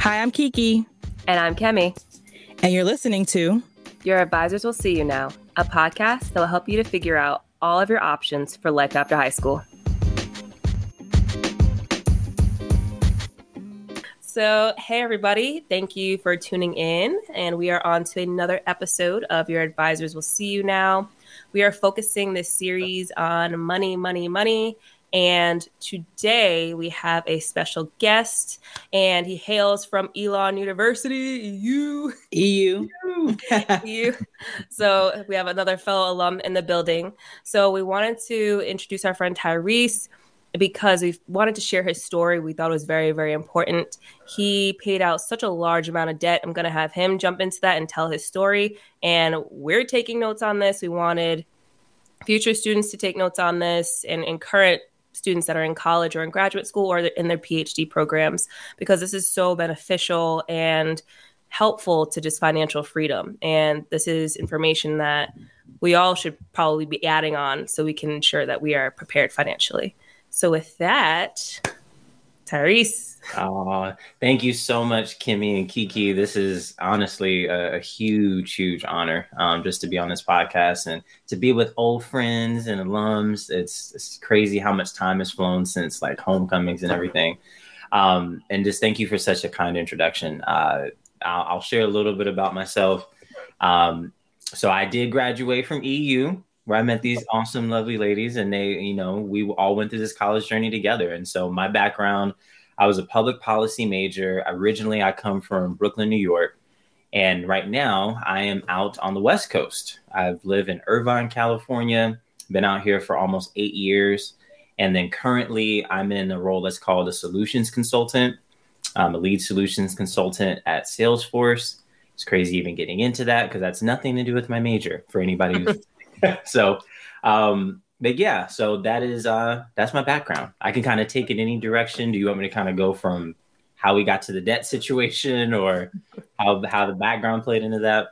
Hi, I'm Kiki. And I'm Kemi. And you're listening to Your Advisors Will See You Now, a podcast that will help you to figure out all of your options for life after high school. So, hey everybody, thank you for tuning in. And we are on to another episode of Your Advisors Will See You Now. We are focusing this series on money, money, money. And today we have a special guest, and he hails from Elon University, EU. EU. EU. So we have another fellow alum in the building. So we wanted to introduce our friend Tyrese because we wanted to share his story. We thought it was very, very important. He paid out such a large amount of debt. I'm going to have him jump into that and tell his story. And we're taking notes on this. We wanted future students to take notes on this and, and current students that are in college or in graduate school or in their PhD programs because this is so beneficial and helpful to just financial freedom. And this is information that we all should probably be adding on so we can ensure that we are prepared financially. So, with that, Tyrese. Oh, thank you so much, Kemi and Kiki. This is honestly a, a huge, huge honor um, just to be on this podcast and to be with old friends and alums. It's, it's crazy how much time has flown since like homecomings and everything. Um, and just thank you for such a kind introduction. Uh, I'll, I'll, share a little bit about myself. Um, so I did graduate from EU where I met these awesome, lovely ladies, and they, you know, we all went through this college journey together. And so my background, I was a public policy major. Originally, I come from Brooklyn, New York. And right now, I am out on the West Coast. I've lived in Irvine, California, been out here for almost eight years. And then currently, I'm in a role that's called a solutions consultant. I'm a lead solutions consultant at Salesforce. It's crazy even getting into that because that's nothing to do with my major for anybody who's so, um, but yeah, so that is uh that's my background. I can kind of take it any direction. Do you want me to kind of go from how we got to the debt situation or how how the background played into that?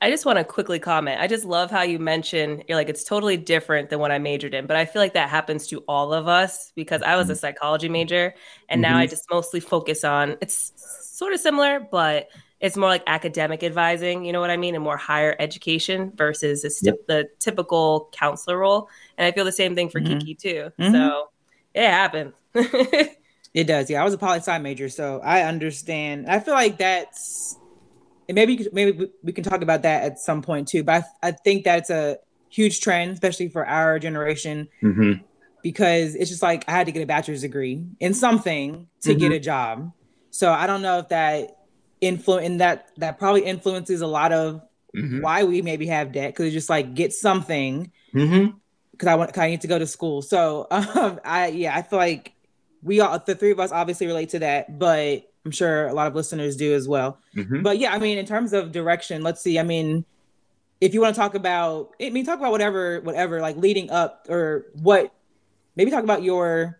I just want to quickly comment. I just love how you mention you're like it's totally different than what I majored in, but I feel like that happens to all of us because I was a mm-hmm. psychology major and mm-hmm. now I just mostly focus on it's sort of similar, but it's more like academic advising, you know what I mean, and more higher education versus yep. the typical counselor role. And I feel the same thing for mm-hmm. Kiki too. Mm-hmm. So it happens. it does. Yeah, I was a poli sci major, so I understand. I feel like that's and maybe maybe we can talk about that at some point too. But I, I think that's a huge trend, especially for our generation, mm-hmm. because it's just like I had to get a bachelor's degree in something to mm-hmm. get a job. So I don't know if that influence and that that probably influences a lot of mm-hmm. why we maybe have debt because it's just like get something because mm-hmm. I want I need to go to school. So um, I yeah I feel like we all the three of us obviously relate to that, but I'm sure a lot of listeners do as well. Mm-hmm. But yeah, I mean in terms of direction, let's see. I mean, if you want to talk about, I mean, talk about whatever, whatever, like leading up or what, maybe talk about your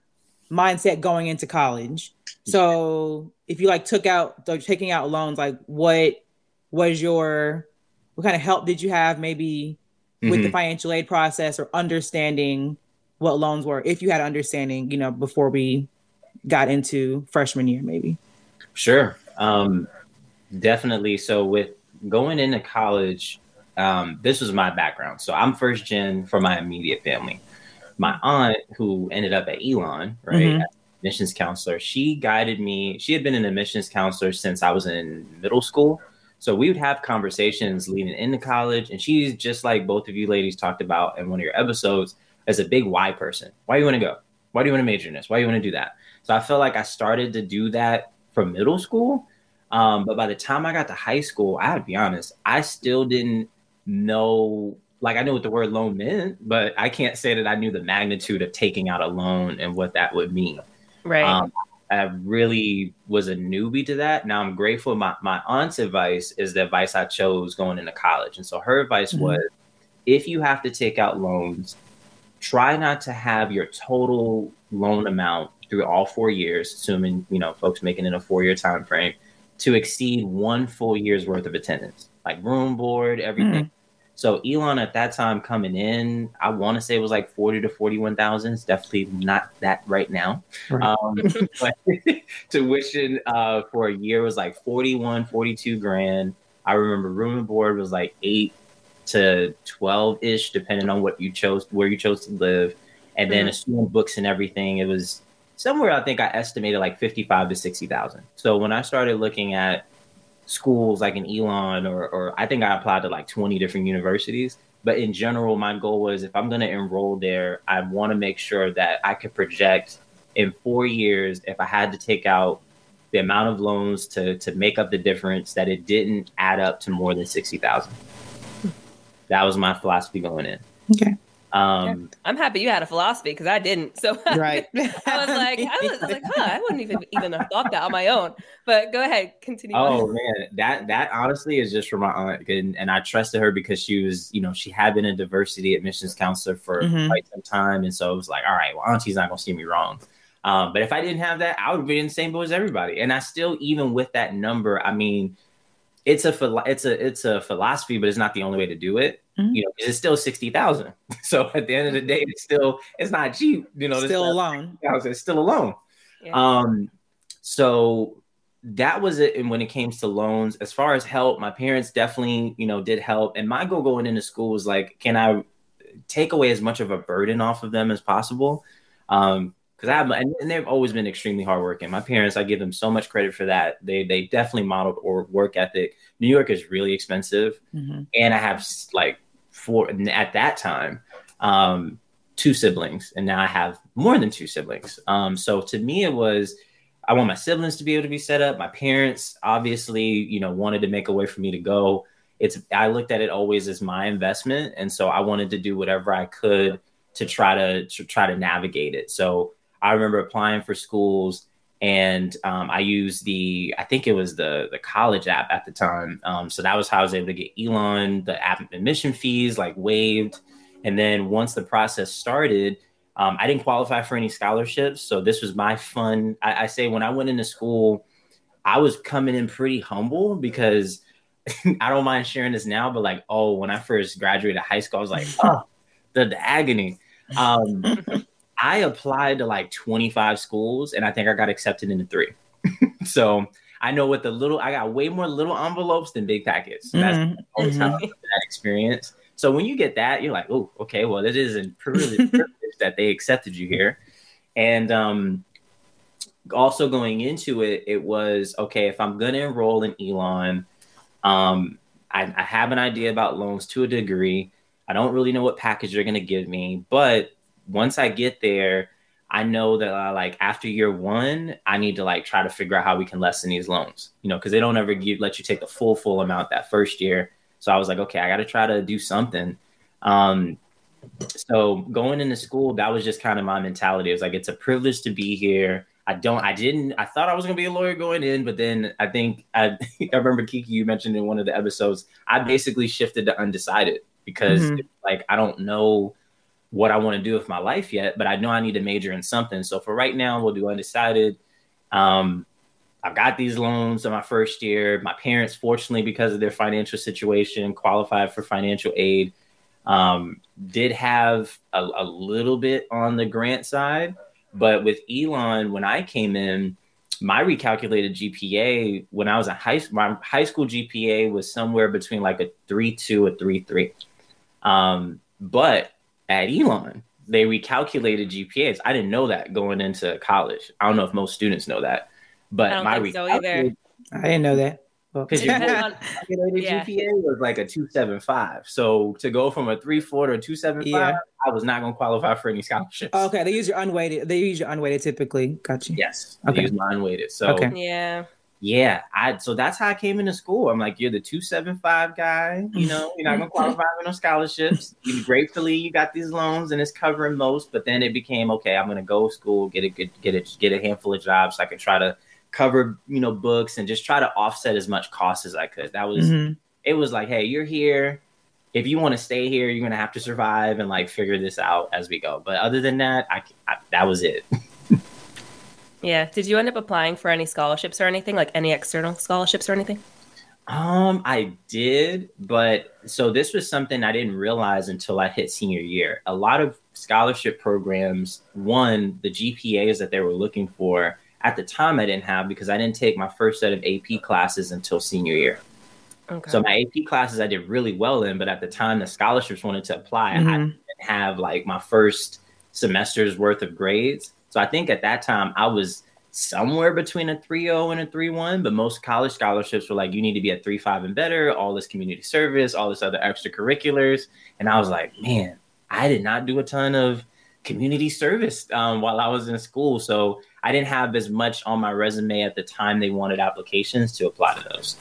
mindset going into college. So if you like took out like taking out loans, like what was your what kind of help did you have maybe with mm-hmm. the financial aid process or understanding what loans were if you had understanding, you know, before we got into freshman year maybe? Sure. Um definitely. So with going into college, um, this was my background. So I'm first gen for my immediate family. My aunt, who ended up at Elon, right, mm-hmm admissions counselor. She guided me. She had been an admissions counselor since I was in middle school. So we would have conversations leading into college. And she's just like both of you ladies talked about in one of your episodes as a big why person. Why do you want to go? Why do you want to major in this? Why do you want to do that? So I felt like I started to do that from middle school. Um, but by the time I got to high school, I would be honest, I still didn't know like I knew what the word loan meant, but I can't say that I knew the magnitude of taking out a loan and what that would mean. Right. Um, I really was a newbie to that. Now I'm grateful. My, my aunt's advice is the advice I chose going into college. And so her advice mm-hmm. was if you have to take out loans, try not to have your total loan amount through all four years, assuming, you know, folks making it a four year time frame, to exceed one full year's worth of attendance, like room board, everything. Mm-hmm. So Elon at that time coming in, I want to say it was like 40 to 41,000. It's definitely not that right now. Right. Um, but tuition uh, for a year was like 41, 42 grand. I remember room and board was like eight to 12 ish, depending on what you chose, where you chose to live. And then mm. assuming books and everything, it was somewhere I think I estimated like 55 to 60,000. So when I started looking at schools like in Elon or, or I think I applied to like 20 different universities. But in general, my goal was if I'm going to enroll there, I want to make sure that I could project in four years, if I had to take out the amount of loans to, to make up the difference, that it didn't add up to more than 60,000. That was my philosophy going in. Okay. Um, I'm happy you had a philosophy because I didn't. So right, I was like, I was, I was, like, huh, I wouldn't even even have thought that on my own. But go ahead, continue. Oh on. man, that that honestly is just from my aunt, and, and I trusted her because she was, you know, she had been a diversity admissions counselor for mm-hmm. quite some time, and so it was like, all right, well, auntie's not gonna see me wrong. Um, but if I didn't have that, I would be in the same boat as everybody. And I still, even with that number, I mean, it's a it's a it's a philosophy, but it's not the only way to do it. Mm-hmm. You know, it's still sixty thousand. So at the end of the day, it's still it's not cheap. You know, still alone. It's still alone. Yeah. Um, so that was it. And when it came to loans, as far as help, my parents definitely you know did help. And my goal going into school was like, can I take away as much of a burden off of them as possible? Um, because I have, and, and they've always been extremely hardworking. My parents, I give them so much credit for that. They they definitely modeled or work ethic. New York is really expensive, mm-hmm. and I have like four at that time, um, two siblings, and now I have more than two siblings. Um, so to me, it was I want my siblings to be able to be set up. My parents obviously, you know, wanted to make a way for me to go. It's I looked at it always as my investment, and so I wanted to do whatever I could to try to, to try to navigate it. So I remember applying for schools and um, I used the I think it was the the college app at the time. Um, so that was how I was able to get Elon the app admission fees like waived, and then once the process started, um, I didn't qualify for any scholarships. So this was my fun. I, I say when I went into school, I was coming in pretty humble because I don't mind sharing this now, but like oh when I first graduated high school, I was like oh the, the agony. I applied to like 25 schools and I think I got accepted into three. so I know with the little, I got way more little envelopes than big packets. That's mm-hmm. always mm-hmm. that experience. So when you get that, you're like, oh, okay, well, it is a privilege, privilege that they accepted you here. And um, also going into it, it was okay, if I'm going to enroll in Elon, um, I, I have an idea about loans to a degree. I don't really know what package they're going to give me, but once I get there, I know that uh, like after year one, I need to like try to figure out how we can lessen these loans, you know, because they don't ever give let you take the full full amount that first year. So I was like, okay, I got to try to do something. Um, so going into school, that was just kind of my mentality. It was like it's a privilege to be here. I don't, I didn't, I thought I was gonna be a lawyer going in, but then I think I, I remember Kiki, you mentioned in one of the episodes, I basically shifted to undecided because mm-hmm. like I don't know what I want to do with my life yet, but I know I need to major in something. So for right now, we'll do undecided. Um, I've got these loans in my first year. My parents, fortunately, because of their financial situation, qualified for financial aid. Um, did have a, a little bit on the grant side, but with Elon, when I came in, my recalculated GPA when I was in high my high school GPA was somewhere between like a three two, a three three. Um, but at Elon, they recalculated GPAs. I didn't know that going into college. I don't know if most students know that, but my recalculated, so I didn't know that because your yeah. GPA was like a two seven five. So to go from a three four to a two seven five, yeah. I was not going to qualify for any scholarships. Oh, okay, they use your unweighted. They use your unweighted typically. Got you. Yes, okay. they use my unweighted. So okay. yeah, yeah, I so that's how I came into school. I'm like, you're the 275 guy, you know, you're not gonna qualify for no scholarships. You, gratefully, you got these loans and it's covering most, but then it became okay, I'm gonna go to school, get a good get a get a handful of jobs so I could try to cover, you know, books and just try to offset as much cost as I could. That was mm-hmm. it was like, hey, you're here. If you want to stay here, you're gonna have to survive and like figure this out as we go. But other than that, I, I that was it. Yeah. Did you end up applying for any scholarships or anything, like any external scholarships or anything? Um, I did, but so this was something I didn't realize until I hit senior year. A lot of scholarship programs, one, the GPAs that they were looking for at the time I didn't have because I didn't take my first set of AP classes until senior year. Okay. So my AP classes I did really well in, but at the time the scholarships wanted to apply, mm-hmm. I didn't have like my first semester's worth of grades. So I think at that time I was somewhere between a 3.0 and a 3.1, but most college scholarships were like, you need to be at 3.5 and better, all this community service, all this other extracurriculars. And I was like, man, I did not do a ton of community service um, while I was in school. So I didn't have as much on my resume at the time they wanted applications to apply to those.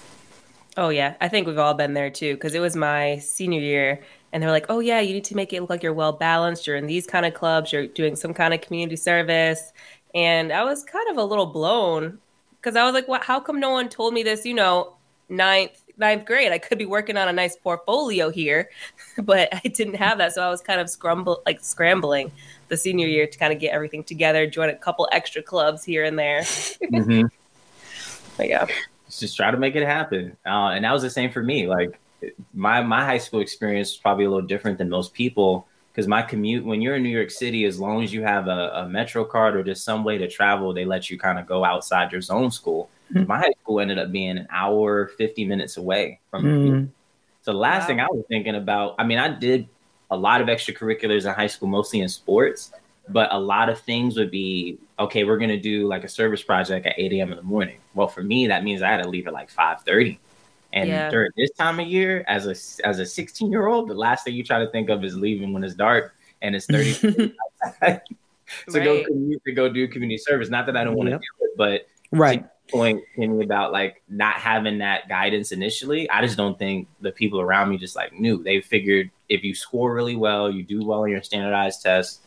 Oh yeah, I think we've all been there too because it was my senior year and they're like, "Oh yeah, you need to make it look like you're well balanced. You're in these kind of clubs. You're doing some kind of community service." And I was kind of a little blown because I was like, "What? How come no one told me this? You know, ninth ninth grade. I could be working on a nice portfolio here, but I didn't have that. So I was kind of scrumble like scrambling the senior year to kind of get everything together, join a couple extra clubs here and there. mm-hmm. But yeah just try to make it happen. Uh, and that was the same for me. Like my my high school experience is probably a little different than most people because my commute when you're in New York City, as long as you have a, a Metro card or just some way to travel, they let you kind of go outside your zone school. Mm-hmm. My high school ended up being an hour, fifty minutes away from mm-hmm. So the last wow. thing I was thinking about, I mean, I did a lot of extracurriculars in high school, mostly in sports, but a lot of things would be okay we're going to do like a service project at 8 a.m in the morning well for me that means i had to leave at like 5.30 and yeah. during this time of year as a as a 16 year old the last thing you try to think of is leaving when it's dark and it's 30 to right. go commute to go do community service not that i don't want to yep. do it but right point Kenny about like not having that guidance initially i just don't think the people around me just like knew they figured if you score really well you do well in your standardized tests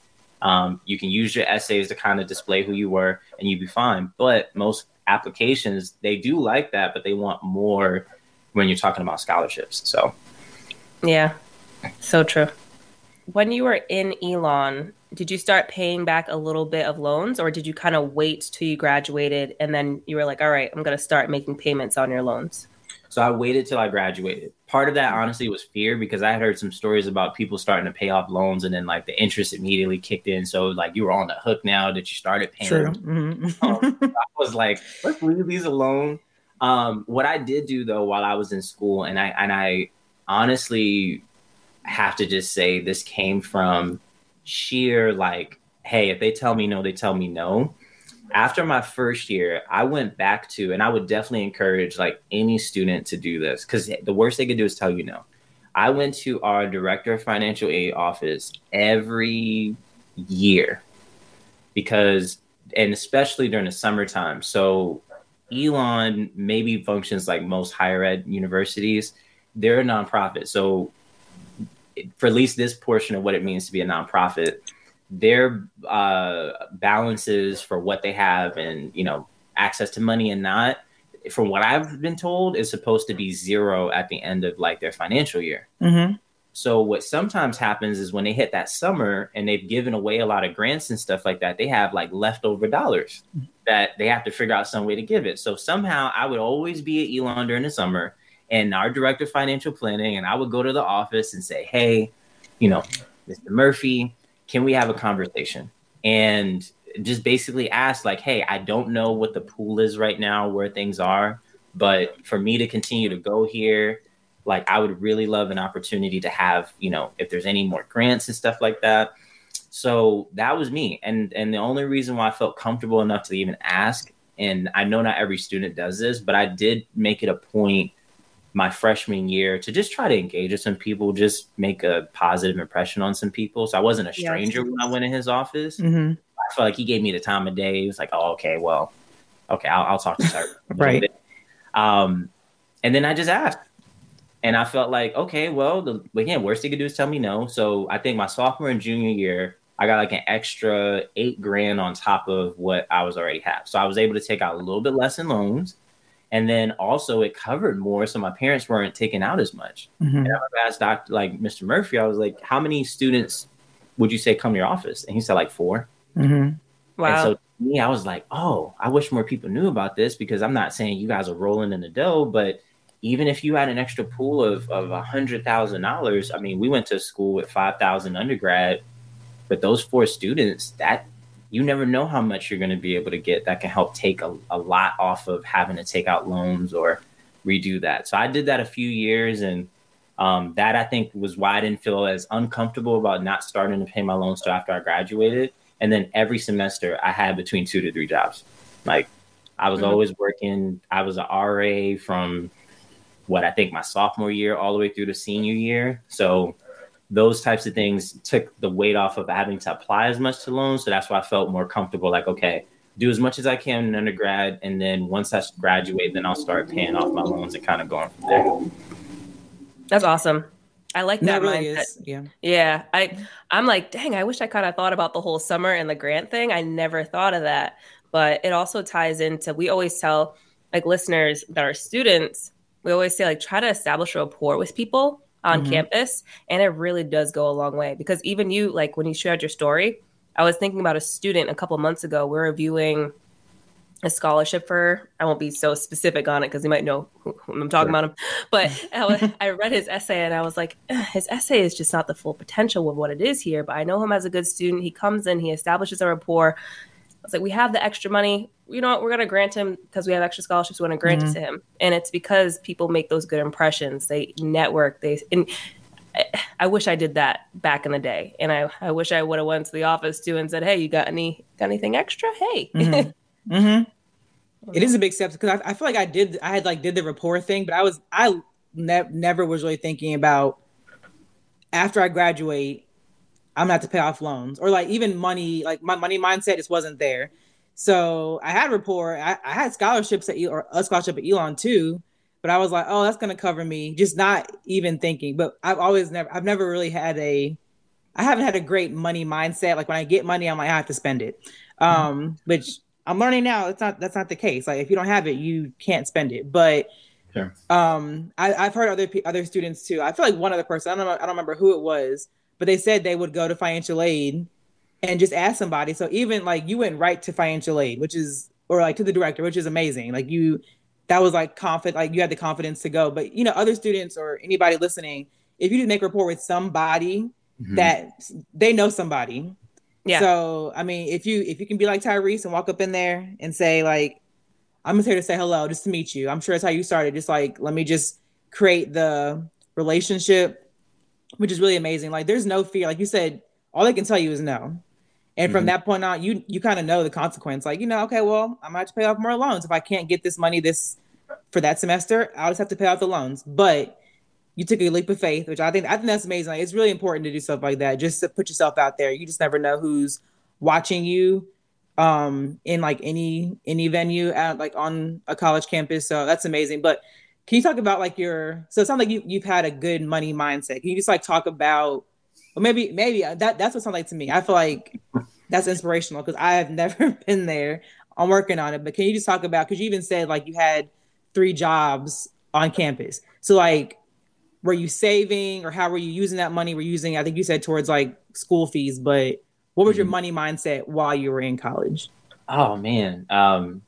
um, you can use your essays to kind of display who you were, and you'd be fine. But most applications they do like that, but they want more when you're talking about scholarships. So, yeah, so true. When you were in Elon, did you start paying back a little bit of loans, or did you kind of wait till you graduated and then you were like, "All right, I'm going to start making payments on your loans"? So I waited till I graduated. Part of that honestly was fear because I had heard some stories about people starting to pay off loans and then like the interest immediately kicked in. So like you were on the hook now that you started paying. True. Mm-hmm. um, I was like, let's leave these alone. Um, what I did do though while I was in school, and I and I honestly have to just say this came from sheer like, hey, if they tell me no, they tell me no after my first year, I went back to, and I would definitely encourage like any student to do this because the worst they could do is tell you no. I went to our director of financial aid office every year because, and especially during the summertime. So, Elon maybe functions like most higher ed universities. They're a nonprofit. So, for at least this portion of what it means to be a nonprofit, their uh, balances for what they have and you know access to money and not from what i've been told is supposed to be zero at the end of like their financial year mm-hmm. So what sometimes happens is when they hit that summer and they've given away a lot of grants and stuff like that they have like leftover dollars that they have to figure out some way to give it so somehow i would always be at elon during the summer and our director of financial planning and i would go to the office and say hey you know mr murphy can we have a conversation? And just basically ask, like, hey, I don't know what the pool is right now, where things are, but for me to continue to go here, like, I would really love an opportunity to have, you know, if there's any more grants and stuff like that. So that was me. And and the only reason why I felt comfortable enough to even ask, and I know not every student does this, but I did make it a point my freshman year to just try to engage with some people, just make a positive impression on some people. So I wasn't a stranger yes. when I went in his office. Mm-hmm. I felt like he gave me the time of day. He was like, "Oh, okay, well, okay, I'll, I'll talk to her." right. Um, and then I just asked, and I felt like, okay, well, the again, worst they could do is tell me no. So I think my sophomore and junior year, I got like an extra eight grand on top of what I was already have. So I was able to take out a little bit less in loans and then also it covered more, so my parents weren't taking out as much. Mm-hmm. And I asked Doctor like Mr. Murphy, I was like, "How many students would you say come to your office?" And he said like 4 mm-hmm. Wow. And so me, I was like, "Oh, I wish more people knew about this because I'm not saying you guys are rolling in the dough, but even if you had an extra pool of of a hundred thousand dollars, I mean, we went to school with five thousand undergrad, but those four students, that you never know how much you're going to be able to get that can help take a, a lot off of having to take out loans or redo that. So I did that a few years and um, that I think was why I didn't feel as uncomfortable about not starting to pay my loans till after I graduated. And then every semester I had between two to three jobs. Like I was mm-hmm. always working. I was an RA from what I think my sophomore year all the way through the senior year. So those types of things took the weight off of having to apply as much to loans. So that's why I felt more comfortable. Like, okay, do as much as I can in undergrad, and then once I graduate, then I'll start paying off my loans and kind of going from there. That's awesome. I like that, that really mindset. Is. Yeah. Yeah. I I'm like, dang, I wish I kind of thought about the whole summer and the grant thing. I never thought of that. But it also ties into we always tell like listeners that are students, we always say like try to establish a rapport with people on mm-hmm. campus. And it really does go a long way because even you, like when you shared your story, I was thinking about a student a couple months ago. We are reviewing a scholarship for i won't be so specific on it because you might know who, who i'm talking sure. about him but I, I, read his essay and i was like his essay is just not the full potential of what it is here but i know him as a good student he comes in he establishes a rapport i was like we have the extra money you know what we're going to grant him because we have extra scholarships we're going to grant mm-hmm. it to him and it's because people make those good impressions they network they and I wish I did that back in the day, and I, I wish I would have went to the office too and said, "Hey, you got any got anything extra? Hey, mm-hmm. Mm-hmm. It is a big step because I, I, feel like I did I had like did the rapport thing, but I was I ne- never was really thinking about after I graduate, I'm gonna have to pay off loans or like even money like my money mindset just wasn't there. So I had rapport. I, I had scholarships at or a scholarship at Elon too, but I was like, oh, that's gonna cover me. Just not even thinking. But I've always never I've never really had a I haven't had a great money mindset. Like when I get money, I'm like, I have to spend it. Um, mm-hmm. which I'm learning now it's not that's not the case. Like if you don't have it, you can't spend it. But sure. um, I, have heard other other students too. I feel like one other person. I don't know. I don't remember who it was, but they said they would go to financial aid and just ask somebody. So even like you went right to financial aid, which is or like to the director, which is amazing. Like you, that was like confident. Like you had the confidence to go. But you know, other students or anybody listening, if you didn't make rapport with somebody mm-hmm. that they know somebody yeah. So I mean, if you if you can be like Tyrese and walk up in there and say like, I'm just here to say hello, just to meet you. I'm sure that's how you started. Just like let me just create the relationship, which is really amazing. Like there's no fear. Like you said, all they can tell you is no. And from mm-hmm. that point on, you you kind of know the consequence. Like you know, okay, well, I might have to pay off more loans if I can't get this money this for that semester. I'll just have to pay off the loans. But you took a leap of faith, which I think I think that's amazing. Like, it's really important to do stuff like that, just to put yourself out there. You just never know who's watching you um in like any any venue at like on a college campus. So that's amazing. But can you talk about like your so it sounds like you you've had a good money mindset. Can you just like talk about or maybe maybe uh, that that's what sounds like to me. I feel like that's inspirational because I have never been there. I'm working on it. But can you just talk about because you even said like you had three jobs on campus. So like were you saving or how were you using that money? Were you using, I think you said towards like school fees, but what was mm-hmm. your money mindset while you were in college? Oh man. Um,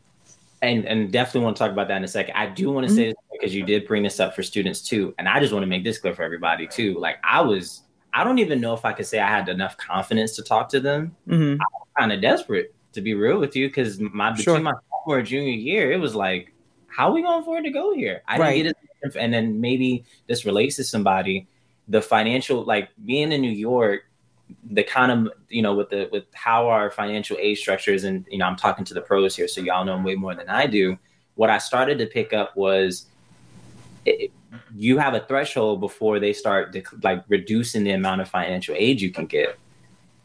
and, and definitely want to talk about that in a second. I do want to mm-hmm. say this because you did bring this up for students too. And I just want to make this clear for everybody too. Like I was, I don't even know if I could say I had enough confidence to talk to them. Mm-hmm. I was kind of desperate to be real with you because my between sure. my sophomore junior year, it was like, how are we going for it to go here? I right. didn't get it. and then maybe this relates to somebody the financial like being in new york the kind of you know with the with how our financial aid structures and you know i'm talking to the pros here so y'all know way more than i do what i started to pick up was it, you have a threshold before they start to, like reducing the amount of financial aid you can get.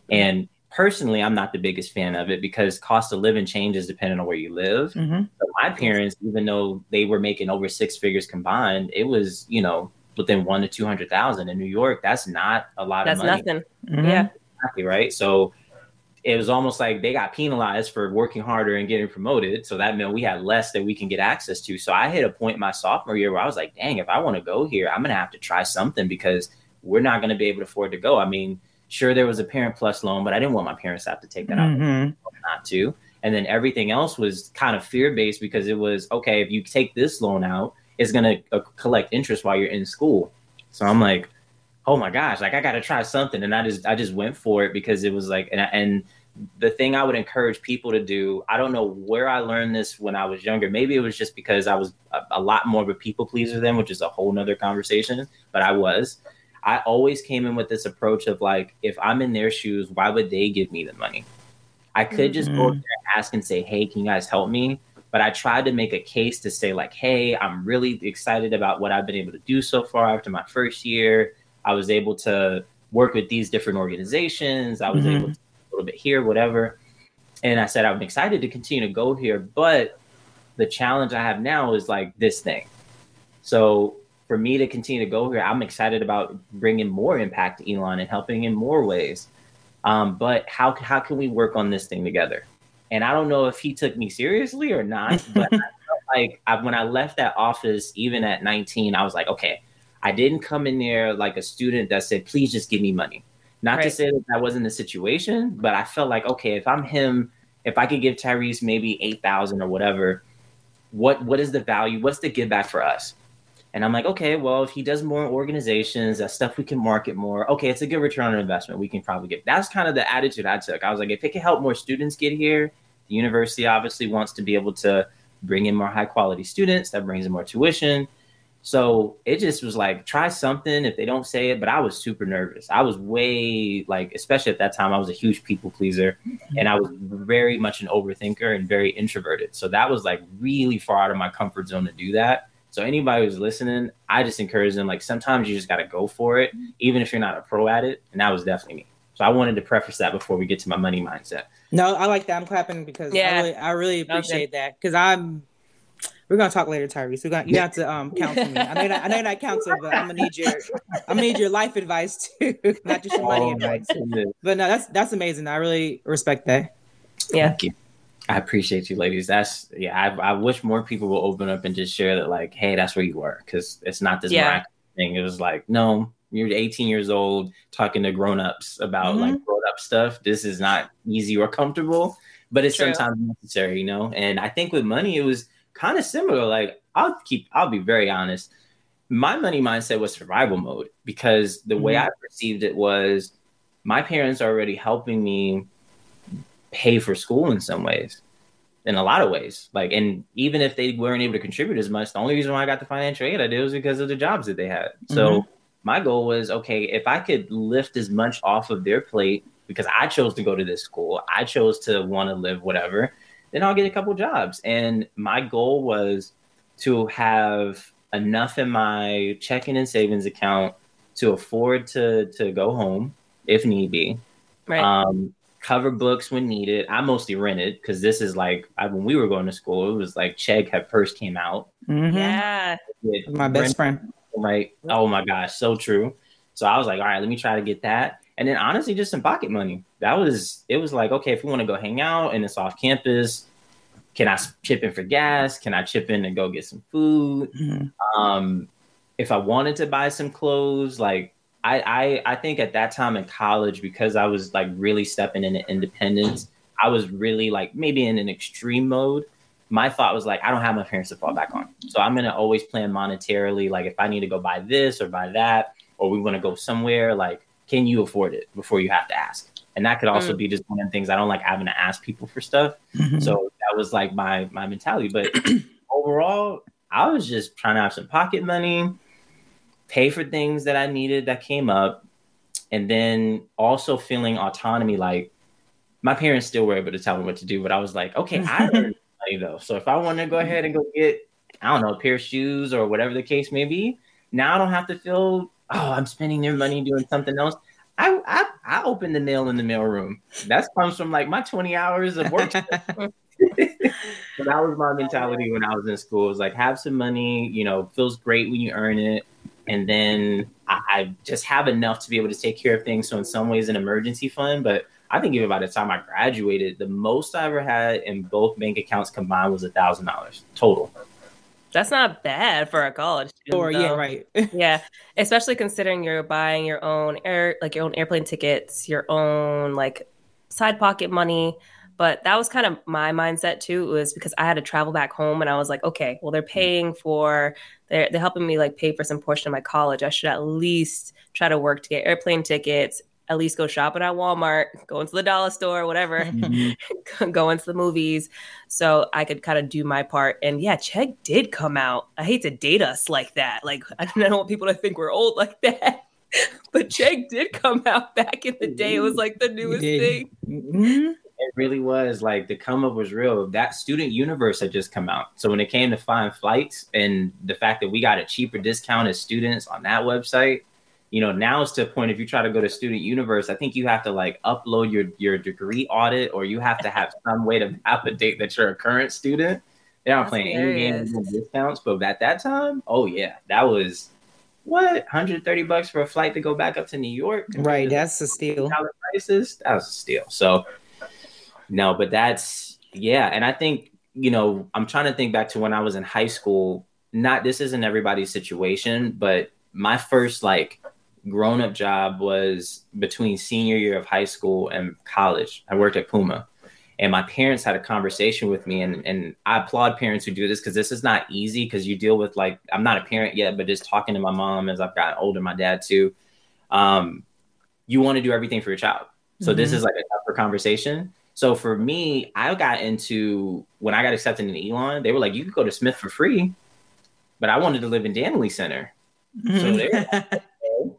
And personally i'm not the biggest fan of it because cost of living changes depending on where you live. Mm-hmm. my parents even though they were making over six figures combined it was you know within one to 200000 in new york. That's not a lot that's of money. That's nothing mm-hmm. yeah exactly right? So it was almost like they got penalized for working harder and getting promoted so that meant we had less that we can get access to so i hit a point in my sophomore year where i was like dang if i want to go here i'm gonna have to try something because we're not going to be able to afford to go i mean Sure, there was a Parent Plus loan, but I didn't want my parents to have to take that mm-hmm. out, not to. And then everything else was kind of fear based because it was okay if you take this loan out, it's gonna uh, collect interest while you're in school. So I'm like, oh my gosh, like I got to try something, and I just I just went for it because it was like, and and the thing I would encourage people to do, I don't know where I learned this when I was younger. Maybe it was just because I was a, a lot more of a people pleaser then, which is a whole nother conversation. But I was. I always came in with this approach of like, if I'm in their shoes, why would they give me the money? I could just mm-hmm. go there and ask and say, hey, can you guys help me? But I tried to make a case to say, like, hey, I'm really excited about what I've been able to do so far after my first year. I was able to work with these different organizations. I was mm-hmm. able to a little bit here, whatever. And I said, I'm excited to continue to go here, but the challenge I have now is like this thing. So for me to continue to go here, I'm excited about bringing more impact to Elon and helping in more ways. Um, but how how can we work on this thing together? And I don't know if he took me seriously or not, but I like I, when I left that office, even at 19, I was like, okay, I didn't come in there like a student that said, please just give me money. Not right. to say that that wasn't the situation, but I felt like, okay, if I'm him, if I could give Tyrese maybe 8,000 or whatever, what what is the value? What's the give back for us? And I'm like, okay, well, if he does more organizations, that stuff we can market more. Okay, it's a good return on investment. We can probably get. That's kind of the attitude I took. I was like, if it can help more students get here, the university obviously wants to be able to bring in more high quality students. That brings in more tuition. So it just was like, try something if they don't say it. But I was super nervous. I was way like, especially at that time, I was a huge people pleaser mm-hmm. and I was very much an overthinker and very introverted. So that was like really far out of my comfort zone to do that. So anybody who's listening, I just encourage them like sometimes you just got to go for it, even if you're not a pro at it. And that was definitely me. So I wanted to preface that before we get to my money mindset. No, I like that. I'm clapping because yeah. I really, I really appreciate okay. that because I'm we're gonna talk later, Tyrese. We're gonna you have to um counsel me. I know not, I know you're not counsel, but I'm gonna need your I'm gonna need your life advice too, not just your money oh, advice. But no, that's that's amazing. I really respect that. Yeah. Thank you. I appreciate you, ladies. That's yeah. I, I wish more people will open up and just share that, like, hey, that's where you were, because it's not this yeah. thing. It was like, no, you're 18 years old talking to grown-ups about mm-hmm. like grown-up stuff. This is not easy or comfortable, but it's True. sometimes necessary, you know. And I think with money, it was kind of similar. Like I'll keep, I'll be very honest. My money mindset was survival mode because the mm-hmm. way I perceived it was my parents are already helping me pay for school in some ways, in a lot of ways. Like, and even if they weren't able to contribute as much, the only reason why I got the financial aid I did was because of the jobs that they had. Mm-hmm. So my goal was okay, if I could lift as much off of their plate because I chose to go to this school, I chose to want to live whatever then I'll get a couple jobs. And my goal was to have enough in my checking and savings account to afford to to go home if need be. Right. Um, cover books when needed. I mostly rented because this is like I, when we were going to school, it was like Chegg had first came out. Mm-hmm. Yeah, my best friend. Right. Oh my gosh, so true. So I was like, all right, let me try to get that. And then honestly, just some pocket money. That was it. Was like, okay, if we want to go hang out and it's off campus, can I chip in for gas? Can I chip in and go get some food? Mm-hmm. Um, if I wanted to buy some clothes, like I, I, I think at that time in college, because I was like really stepping into independence, I was really like maybe in an extreme mode. My thought was like, I don't have my parents to fall back on. So I'm gonna always plan monetarily. Like if I need to go buy this or buy that, or we want to go somewhere, like, can you afford it before you have to ask? And that could also mm. be just one of the things I don't like having to ask people for stuff. Mm-hmm. So that was like my my mentality. But overall, I was just trying to have some pocket money, pay for things that I needed that came up, and then also feeling autonomy. Like my parents still were able to tell me what to do, but I was like, okay, I earned money though. So if I want to go ahead and go get, I don't know, a pair of shoes or whatever the case may be, now I don't have to feel, oh, I'm spending their money doing something else. I, I I opened the nail in the mail room. That comes from like my 20 hours of work. so that was my mentality when I was in school. It was like have some money, you know, feels great when you earn it. And then I, I just have enough to be able to take care of things. So in some ways an emergency fund, but I think even by the time I graduated, the most I ever had in both bank accounts combined was a thousand dollars total. That's not bad for a college student. Or yeah, right. yeah, especially considering you're buying your own air, like your own airplane tickets, your own like side pocket money, But that was kind of my mindset too. It was because I had to travel back home and I was like, okay, well, they're mm. paying for, they're, they're helping me like pay for some portion of my college. I should at least try to work to get airplane tickets, at least go shopping at Walmart, go into the dollar store, whatever, mm-hmm. go into the movies. So I could kind of do my part. And yeah, Chegg did come out. I hate to date us like that. Like, I don't want people to think we're old like that. but Chegg did come out back in the day. It was like the newest thing. Mm-hmm. It really was like the come up was real. That student universe had just come out. So when it came to find flights and the fact that we got a cheaper discount as students on that website, you know, now it's to a point if you try to go to student universe, I think you have to like upload your your degree audit or you have to have some way to validate that you're a current student. They're not That's playing hilarious. any games with discounts, but at that time, oh yeah, that was what 130 bucks for a flight to go back up to New York. Right, that's a steal. Prices, that was a steal. So no, but that's yeah, and I think you know I'm trying to think back to when I was in high school. Not this isn't everybody's situation, but my first like grown up job was between senior year of high school and college. I worked at Puma and my parents had a conversation with me and, and i applaud parents who do this because this is not easy because you deal with like i'm not a parent yet but just talking to my mom as i've gotten older my dad too um, you want to do everything for your child so mm-hmm. this is like a tougher conversation so for me i got into when i got accepted in elon they were like you could go to smith for free but i wanted to live in danieley center mm-hmm. so they,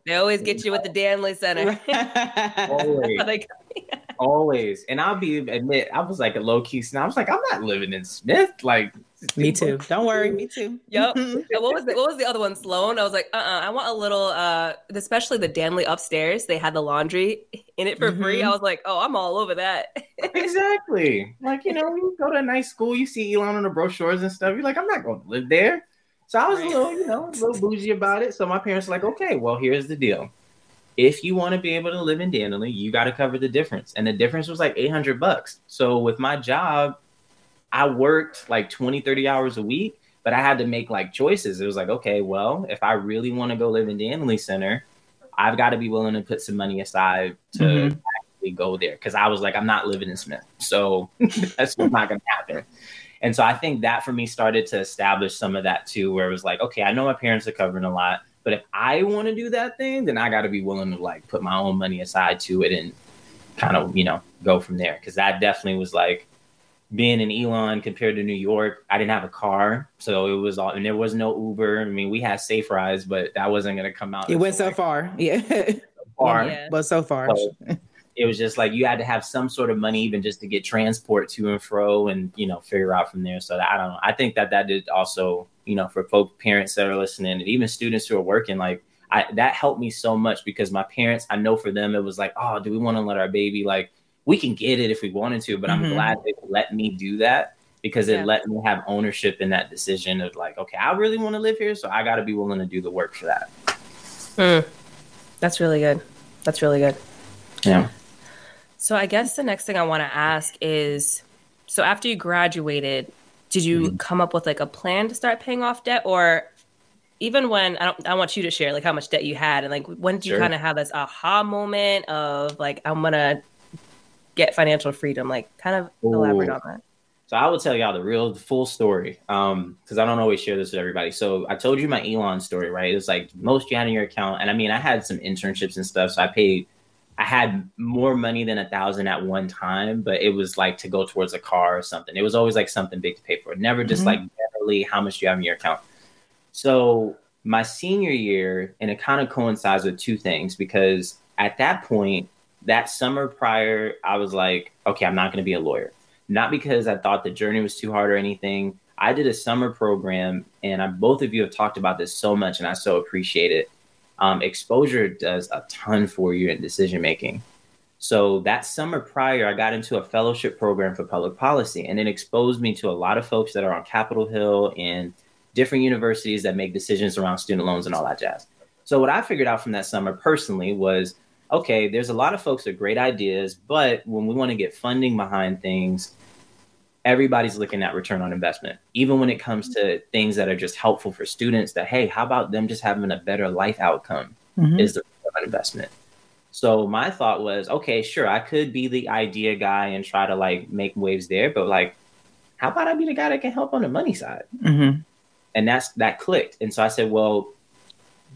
they always get you with the danieley center always. Always. And I'll be admit, I was like a low key snob. I was like, I'm not living in Smith. Like me too. Don't worry, me too. Yep. what was the, what was the other one? Sloan. I was like, uh, uh-uh, I want a little. uh Especially the Danieley upstairs. They had the laundry in it for mm-hmm. free. I was like, oh, I'm all over that. exactly. Like you know, you go to a nice school, you see Elon on the brochures and stuff. You're like, I'm not going to live there. So I was a little, you know, a little bougie about it. So my parents were like, okay, well, here's the deal if you want to be able to live in Danieley, you got to cover the difference. And the difference was like 800 bucks. So with my job, I worked like 20, 30 hours a week, but I had to make like choices. It was like, okay, well, if I really want to go live in Danieley Center, I've got to be willing to put some money aside to mm-hmm. actually go there. Cause I was like, I'm not living in Smith. So that's not going to happen. And so I think that for me started to establish some of that too, where it was like, okay, I know my parents are covering a lot but if I want to do that thing, then I got to be willing to like put my own money aside to it and kind of, you know, go from there. Cause that definitely was like being in Elon compared to New York. I didn't have a car. So it was all, and there was no Uber. I mean, we had safe rides, but that wasn't going to come out. It went so like, far. Yeah. So far. Yeah. But so far. So it was just like you had to have some sort of money even just to get transport to and fro and, you know, figure out from there. So I don't know. I think that that did also you know, for folk parents that are listening and even students who are working, like I, that helped me so much because my parents, I know for them, it was like, oh, do we want to let our baby, like, we can get it if we wanted to, but mm-hmm. I'm glad they let me do that because it yeah. let me have ownership in that decision of like, okay, I really want to live here, so I got to be willing to do the work for that. Mm. That's really good. That's really good. Yeah. So I guess the next thing I want to ask is so after you graduated, did you mm-hmm. come up with like a plan to start paying off debt or even when I don't I want you to share like how much debt you had and like when did you kind of have this aha moment of like I'm gonna get financial freedom? Like kind of Ooh. elaborate on that. So I will tell y'all the real the full story. Um, because I don't always share this with everybody. So I told you my Elon story, right? It was like most you had in your account. And I mean I had some internships and stuff. So I paid I had more money than a thousand at one time, but it was like to go towards a car or something. It was always like something big to pay for. Never just mm-hmm. like generally how much do you have in your account. So my senior year, and it kind of coincides with two things because at that point, that summer prior, I was like, okay, I'm not going to be a lawyer. Not because I thought the journey was too hard or anything. I did a summer program, and I, both of you have talked about this so much, and I so appreciate it um, exposure does a ton for you in decision making. So that summer prior, I got into a fellowship program for public policy, and it exposed me to a lot of folks that are on Capitol Hill and different universities that make decisions around student loans and all that jazz. So what I figured out from that summer personally was, okay, there's a lot of folks with great ideas, but when we want to get funding behind things, everybody's looking at return on investment even when it comes to things that are just helpful for students that hey how about them just having a better life outcome mm-hmm. is the return on investment So my thought was, okay, sure, I could be the idea guy and try to like make waves there, but like, how about I be the guy that can help on the money side? Mm-hmm. And that's that clicked. And so I said, well,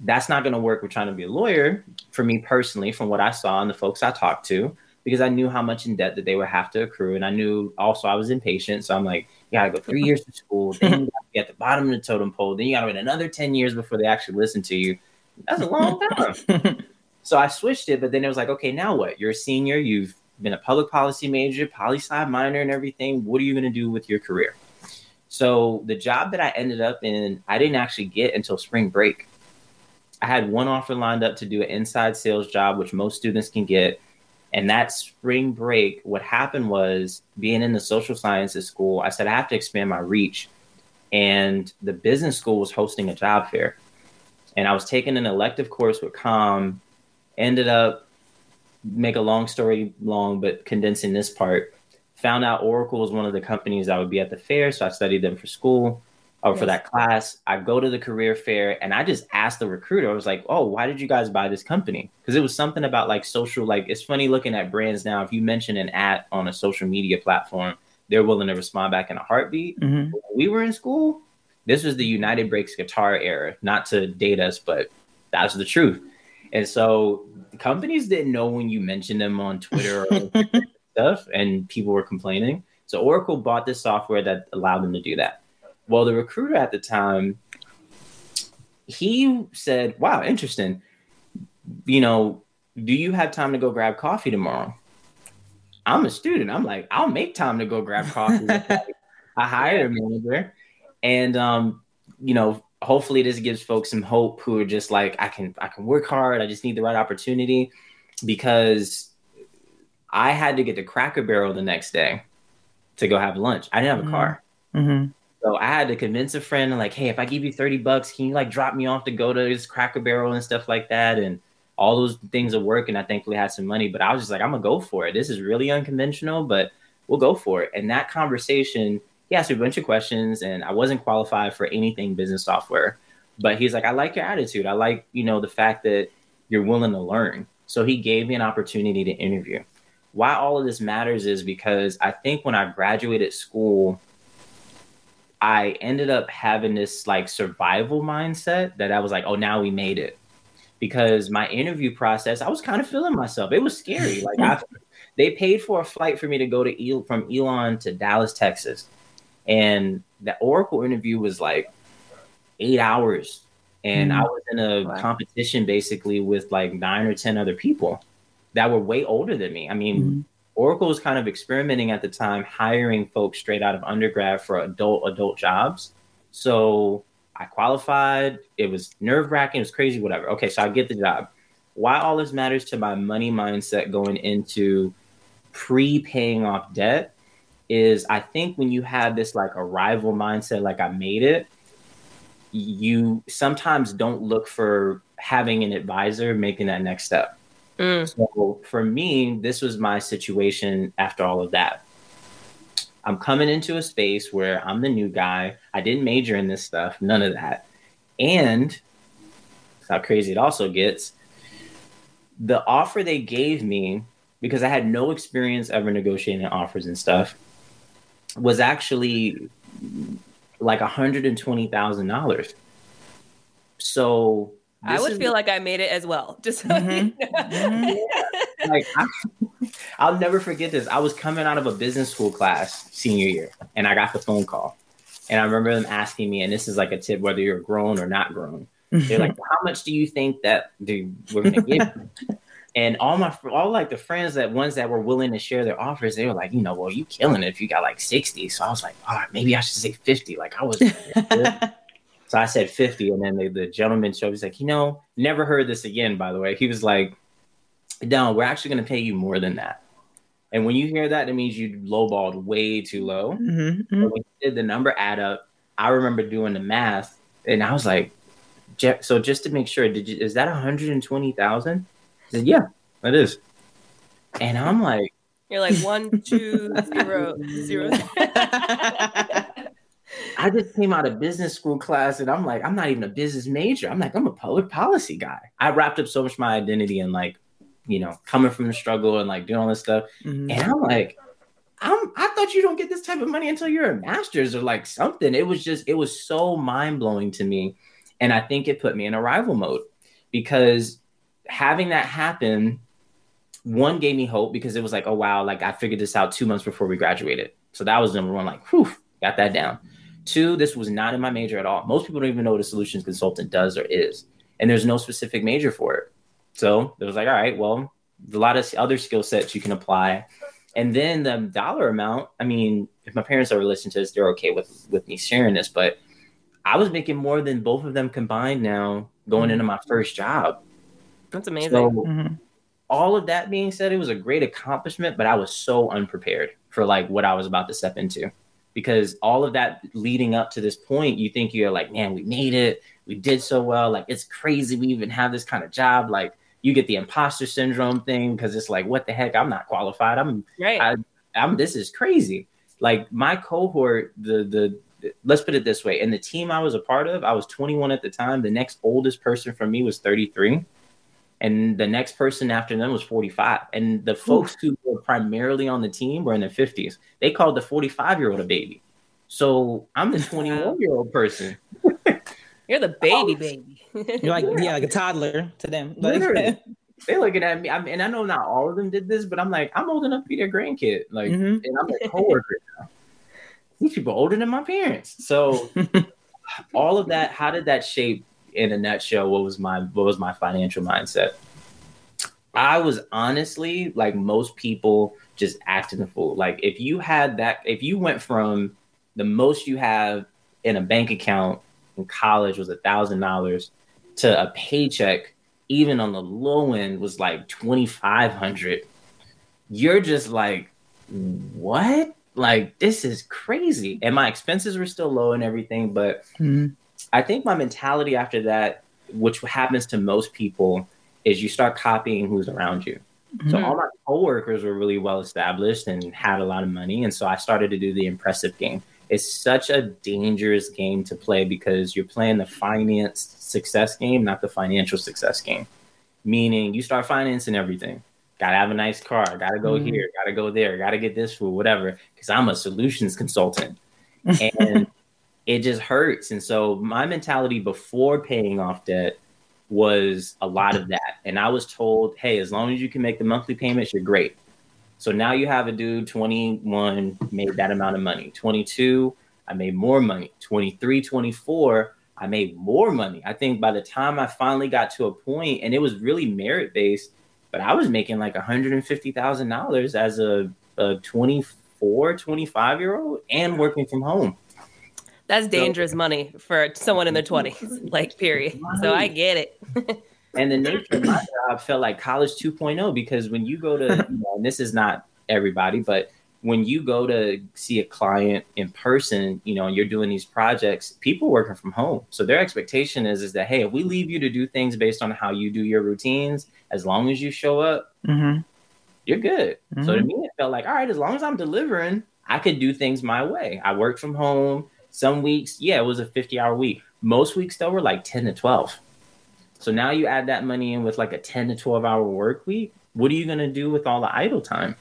that's not going to work with trying to be a lawyer for me personally, from what I saw and the folks I talked to, because I knew how much in debt that they would have to accrue. And I knew also I was impatient. So I'm like, you got to go three years to school, then you be at the bottom of the totem pole, then you got to wait another 10 years before they actually listen to you. That's a long time. so I switched it, but then it was like, okay, now what? You're a senior, you've been a public policy major, poli sci minor, and everything. What are you going to do with your career? So the job that I ended up in, I didn't actually get until spring break. I had one offer lined up to do an inside sales job, which most students can get. And that spring break, what happened was being in the social sciences school, I said, I have to expand my reach. And the business school was hosting a job fair. And I was taking an elective course with COM, ended up, make a long story long, but condensing this part, found out Oracle was one of the companies that would be at the fair. So I studied them for school or yes. for that class. I go to the career fair and I just asked the recruiter, I was like, oh, why did you guys buy this company? Because it was something about like social, like it's funny looking at brands now. If you mention an ad on a social media platform, they're willing to respond back in a heartbeat. Mm-hmm. we were in school, this was the United Breaks guitar era, not to date us, but that's the truth. And so companies didn't know when you mentioned them on Twitter or stuff, and people were complaining. So Oracle bought this software that allowed them to do that. Well, the recruiter at the time, he said, Wow, interesting. You know, do you have time to go grab coffee tomorrow? I'm a student. I'm like, I'll make time to go grab coffee. I hired a manager. And um, you know, hopefully this gives folks some hope who are just like, I can I can work hard. I just need the right opportunity because I had to get to Cracker Barrel the next day to go have lunch. I didn't have a mm-hmm. car. Mm-hmm. So I had to convince a friend, like, hey, if I give you 30 bucks, can you like drop me off to go to this Cracker Barrel and stuff like that? And all those things are working. I thankfully had some money, but I was just like, I'm gonna go for it. This is really unconventional, but we'll go for it. And that conversation, he asked me a bunch of questions, and I wasn't qualified for anything business software. But he's like, I like your attitude. I like, you know, the fact that you're willing to learn. So he gave me an opportunity to interview. Why all of this matters is because I think when I graduated school, I ended up having this like survival mindset that I was like, oh, now we made it. Because my interview process, I was kind of feeling myself. It was scary. Like I, they paid for a flight for me to go to El- from Elon to Dallas, Texas, and the Oracle interview was like eight hours, and mm-hmm. I was in a wow. competition basically with like nine or ten other people that were way older than me. I mean, mm-hmm. Oracle was kind of experimenting at the time, hiring folks straight out of undergrad for adult adult jobs. So I qualified. It was nerve wracking. It was crazy. Whatever. Okay, so I get the job. Why all this matters to my money mindset going into pre paying off debt is I think when you have this like arrival mindset, like I made it, you sometimes don't look for having an advisor making that next step. Mm. So for me, this was my situation after all of that. I'm coming into a space where I'm the new guy. I didn't major in this stuff, none of that. And how crazy it also gets, the offer they gave me, because I had no experience ever negotiating offers and stuff, was actually like $120,000. So I would feel like I made it as well. Just mm-hmm. mm-hmm. like I, will never forget this. I was coming out of a business school class senior year, and I got the phone call, and I remember them asking me, and this is like a tip whether you're grown or not grown. They're like, "How much do you think that dude we're gonna give?" and all my all like the friends that ones that were willing to share their offers, they were like, you know, well, you killing it if you got like sixty. So I was like, all right, maybe I should say fifty. Like I was. So I said 50. And then the, the gentleman showed, he's like, you know, never heard this again, by the way. He was like, no, we're actually going to pay you more than that. And when you hear that, it means you lowballed way too low. Mm-hmm, mm-hmm. When did the number add up, I remember doing the math and I was like, so just to make sure, did you, is that 120,000? I said, yeah, that is. And I'm like, you're like one, two, zero, zero. I just came out of business school class and I'm like, I'm not even a business major. I'm like, I'm a public policy guy. I wrapped up so much my identity in like you know, coming from the struggle and like doing all this stuff. Mhm. And I'm like, I'm I thought you don't get this type of money until you're a master's or like something. It was just, it was so mind-blowing to me. And I think it put me in arrival mode because having that happen, one gave me hope because it was like, oh wow, like I figured this out two months before we graduated. So that was number one, like, whew, got that down. Two, this was not in my major at all. Most people don't even know what a solutions consultant does or is. And there's no specific major for it. So it was like, all right, well, a lot of other skill sets you can apply. And then the dollar amount, I mean, if my parents ever listen to this, they're okay with with me sharing this, but I was making more than both of them combined now going into my first job. That's amazing. So Mhm. all of that being said, it was a great accomplishment, but I was so unprepared for like what I was about to step into. Because all of that leading up to this point, you think you're like, man, we made it, we did so well. Like it's crazy we even have this kind of job. Like you get the imposter syndrome thing because it's like, what the heck? I'm not qualified. I'm right. I- I'm this is crazy. Like my cohort, the the let's put it this way, in the team I was a part of, I was 21 at the time. The next oldest person from me was 33. And the next person after them was 45. And the folks who were primarily on the team were in their 50s. They called the 45 year old a baby. So I'm the 21 year old person. You're the baby baby. You're like yeah, like a toddler to them. Like, Literally. They looking at me. I mean, and I know not all of them did this, but I'm like, I'm old enough to be their grandkid. Like, Mhm. and I'm a coworker now. These people are older than my parents. So all of that, how did that shape in a nutshell what was my what was my financial mindset? I was honestly like most people just acting a fool. Like if you had that if you went from the most you have in a bank account in college was a thousand dollars to a paycheck even on the low end was like 2500 you're just like what like this is crazy and my expenses were still low and everything but Mhm. I think my mentality after that which happens to most people is you start copying who's around you. So Mhm. all my coworkers were really well established and had a lot of money and so i started to do the impressive game. It's such a dangerous game to play because you're playing the finance success game not the financial success game. Meaning you start financing everything. Gotta have a nice car gotta go Mhm. here gotta go there gotta get this food whatever because i'm a solutions consultant. And it just hurts. And so my mentality before paying off debt was a lot of that. And i was told hey as long as you can make the monthly payments you're great. So now you have a dude 21 made that amount of money. 22 i made more money. 23 24 i made more money. I think by the time i finally got to a point and it was really merit based but i was making like $150000 as a, a 24 25 year old and working from home That's dangerous money for someone in their 20s, like, period. So I get it. and the nature of my job felt like college 2.0 because when you go to you know, and this is not everybody but when you go to see a client in person you know and you're doing these projects people working from home so their expectation is is that hey if we leave you to do things based on how you do your routines as long as you show up Mhm. you're good so to Mhm. me it felt like all right as long as i'm delivering i could do things my way i work from home some weeks yeah it was a 50 hour week most weeks though were like 10 to 12 so now you add that money in with like a 10 to 12 hour work week. What are you going to do with all the idle time?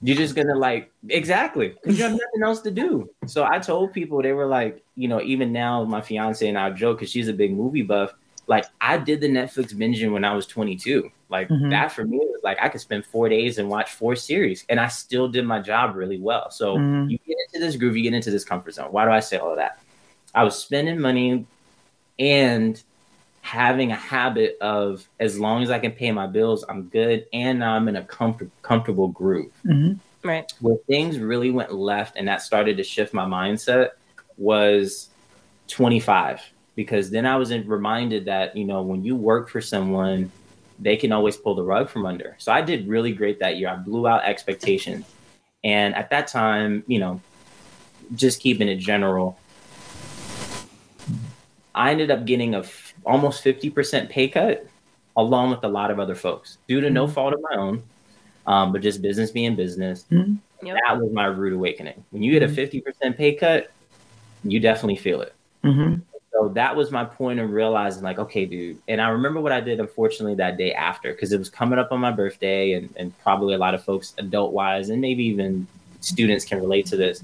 You're just going to like, exactly, because you have nothing else to do. So I told people, they were like, you know, even now, my fiance and I joke because she's a big movie buff. Like, I did the Netflix binging when I was 22. Like, Mhm. that for me was like, I could spend four days and watch four series, and I still did my job really well. So Mhm. you get into this groove, you get into this comfort zone. Why do I say all of that? I was spending money and having a habit of as long as I can pay my bills, I'm good, and now I'm in a comfort, comfortable groove. Mhm. Right. Where things really went left, and that started to shift my mindset, was 25 because then I was in- reminded that you know when you work for someone, they can always pull the rug from under. So I did really great that year. I blew out expectations, and at that time, you know, just keeping it general, I ended up getting a f- almost 50% pay cut along with a lot of other folks due to no Mhm. fault of my own, um, but just business being business. Mhm. Yep. That was my rude awakening. When you get a Mhm. 50% pay cut, you definitely feel it. Mhm. So that was my point of realizing, like, okay, dude. And I remember what I did, unfortunately, that day after, because it was coming up on my birthday, and, and probably a lot of folks, adult wise, and maybe even students can relate to this.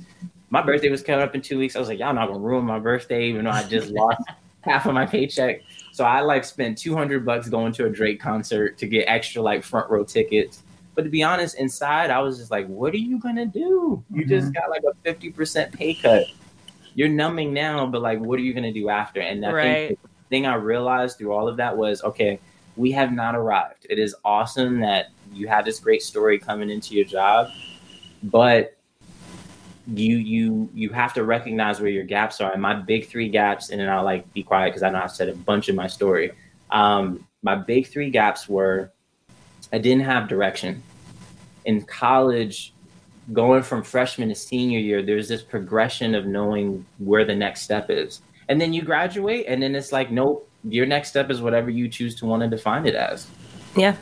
My birthday was coming up in two weeks. I was like, y'all not gonna ruin my birthday, even though I just lost half of my paycheck. So I like spent 200 bucks going to a Drake concert to get extra like front row tickets. But to be honest, inside I was just like, what are you gonna do? You mm-hmm. just got like a 50% pay cut you're numbing now, but like, what are you going to do after? And I right. think the thing I realized through all of that was, okay, we have not arrived. It is awesome that you have this great story coming into your job, but you you you have to recognize where your gaps are. And my big three gaps, and then I'll like be quiet because I know I've said a bunch of my story. Um, my big three gaps were I didn't have direction. In college, going from freshman to senior year, there's this progression of knowing where the next step is. And then you graduate, and then it's like, nope, your next step is whatever you choose to want to define it as. Yeah.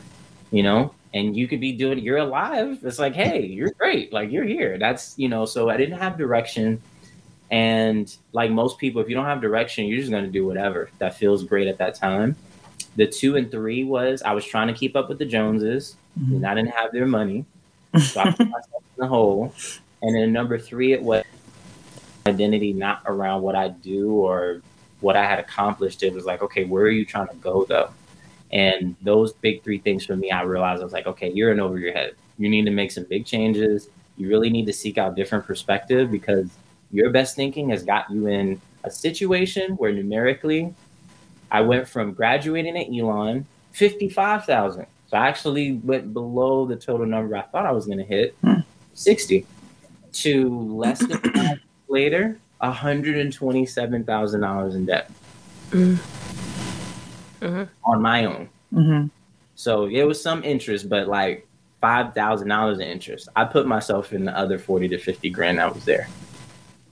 You know, and you could be doing, you're alive. It's like, hey, you're great. Like, you're here. That's, you know, so I didn't have direction. And like most people, if you don't have direction, you're just going to do whatever that feels great at that time. The two and three was I was trying to keep up with the Joneses, mm-hmm. and I didn't have their money. Put myself in the hole. And then number three, it was identity not around what I do or what I had accomplished. It was like, okay, where are you trying to go though? And those big three things for me, I realized I was like, okay, you're in over your head. You need to make some big changes. You really need to seek out different perspective because your best thinking has got you in a situation where numerically, I went from graduating at Elon, 55,000 so I actually went below the total number I thought I was going to hit, hmm. 60, to less than five later, $127,000 in debt mm. hmm on my own. Mm-hmm. So it was some interest, but like $5,000 in interest. I put myself in the other 40 to 50 grand that was there.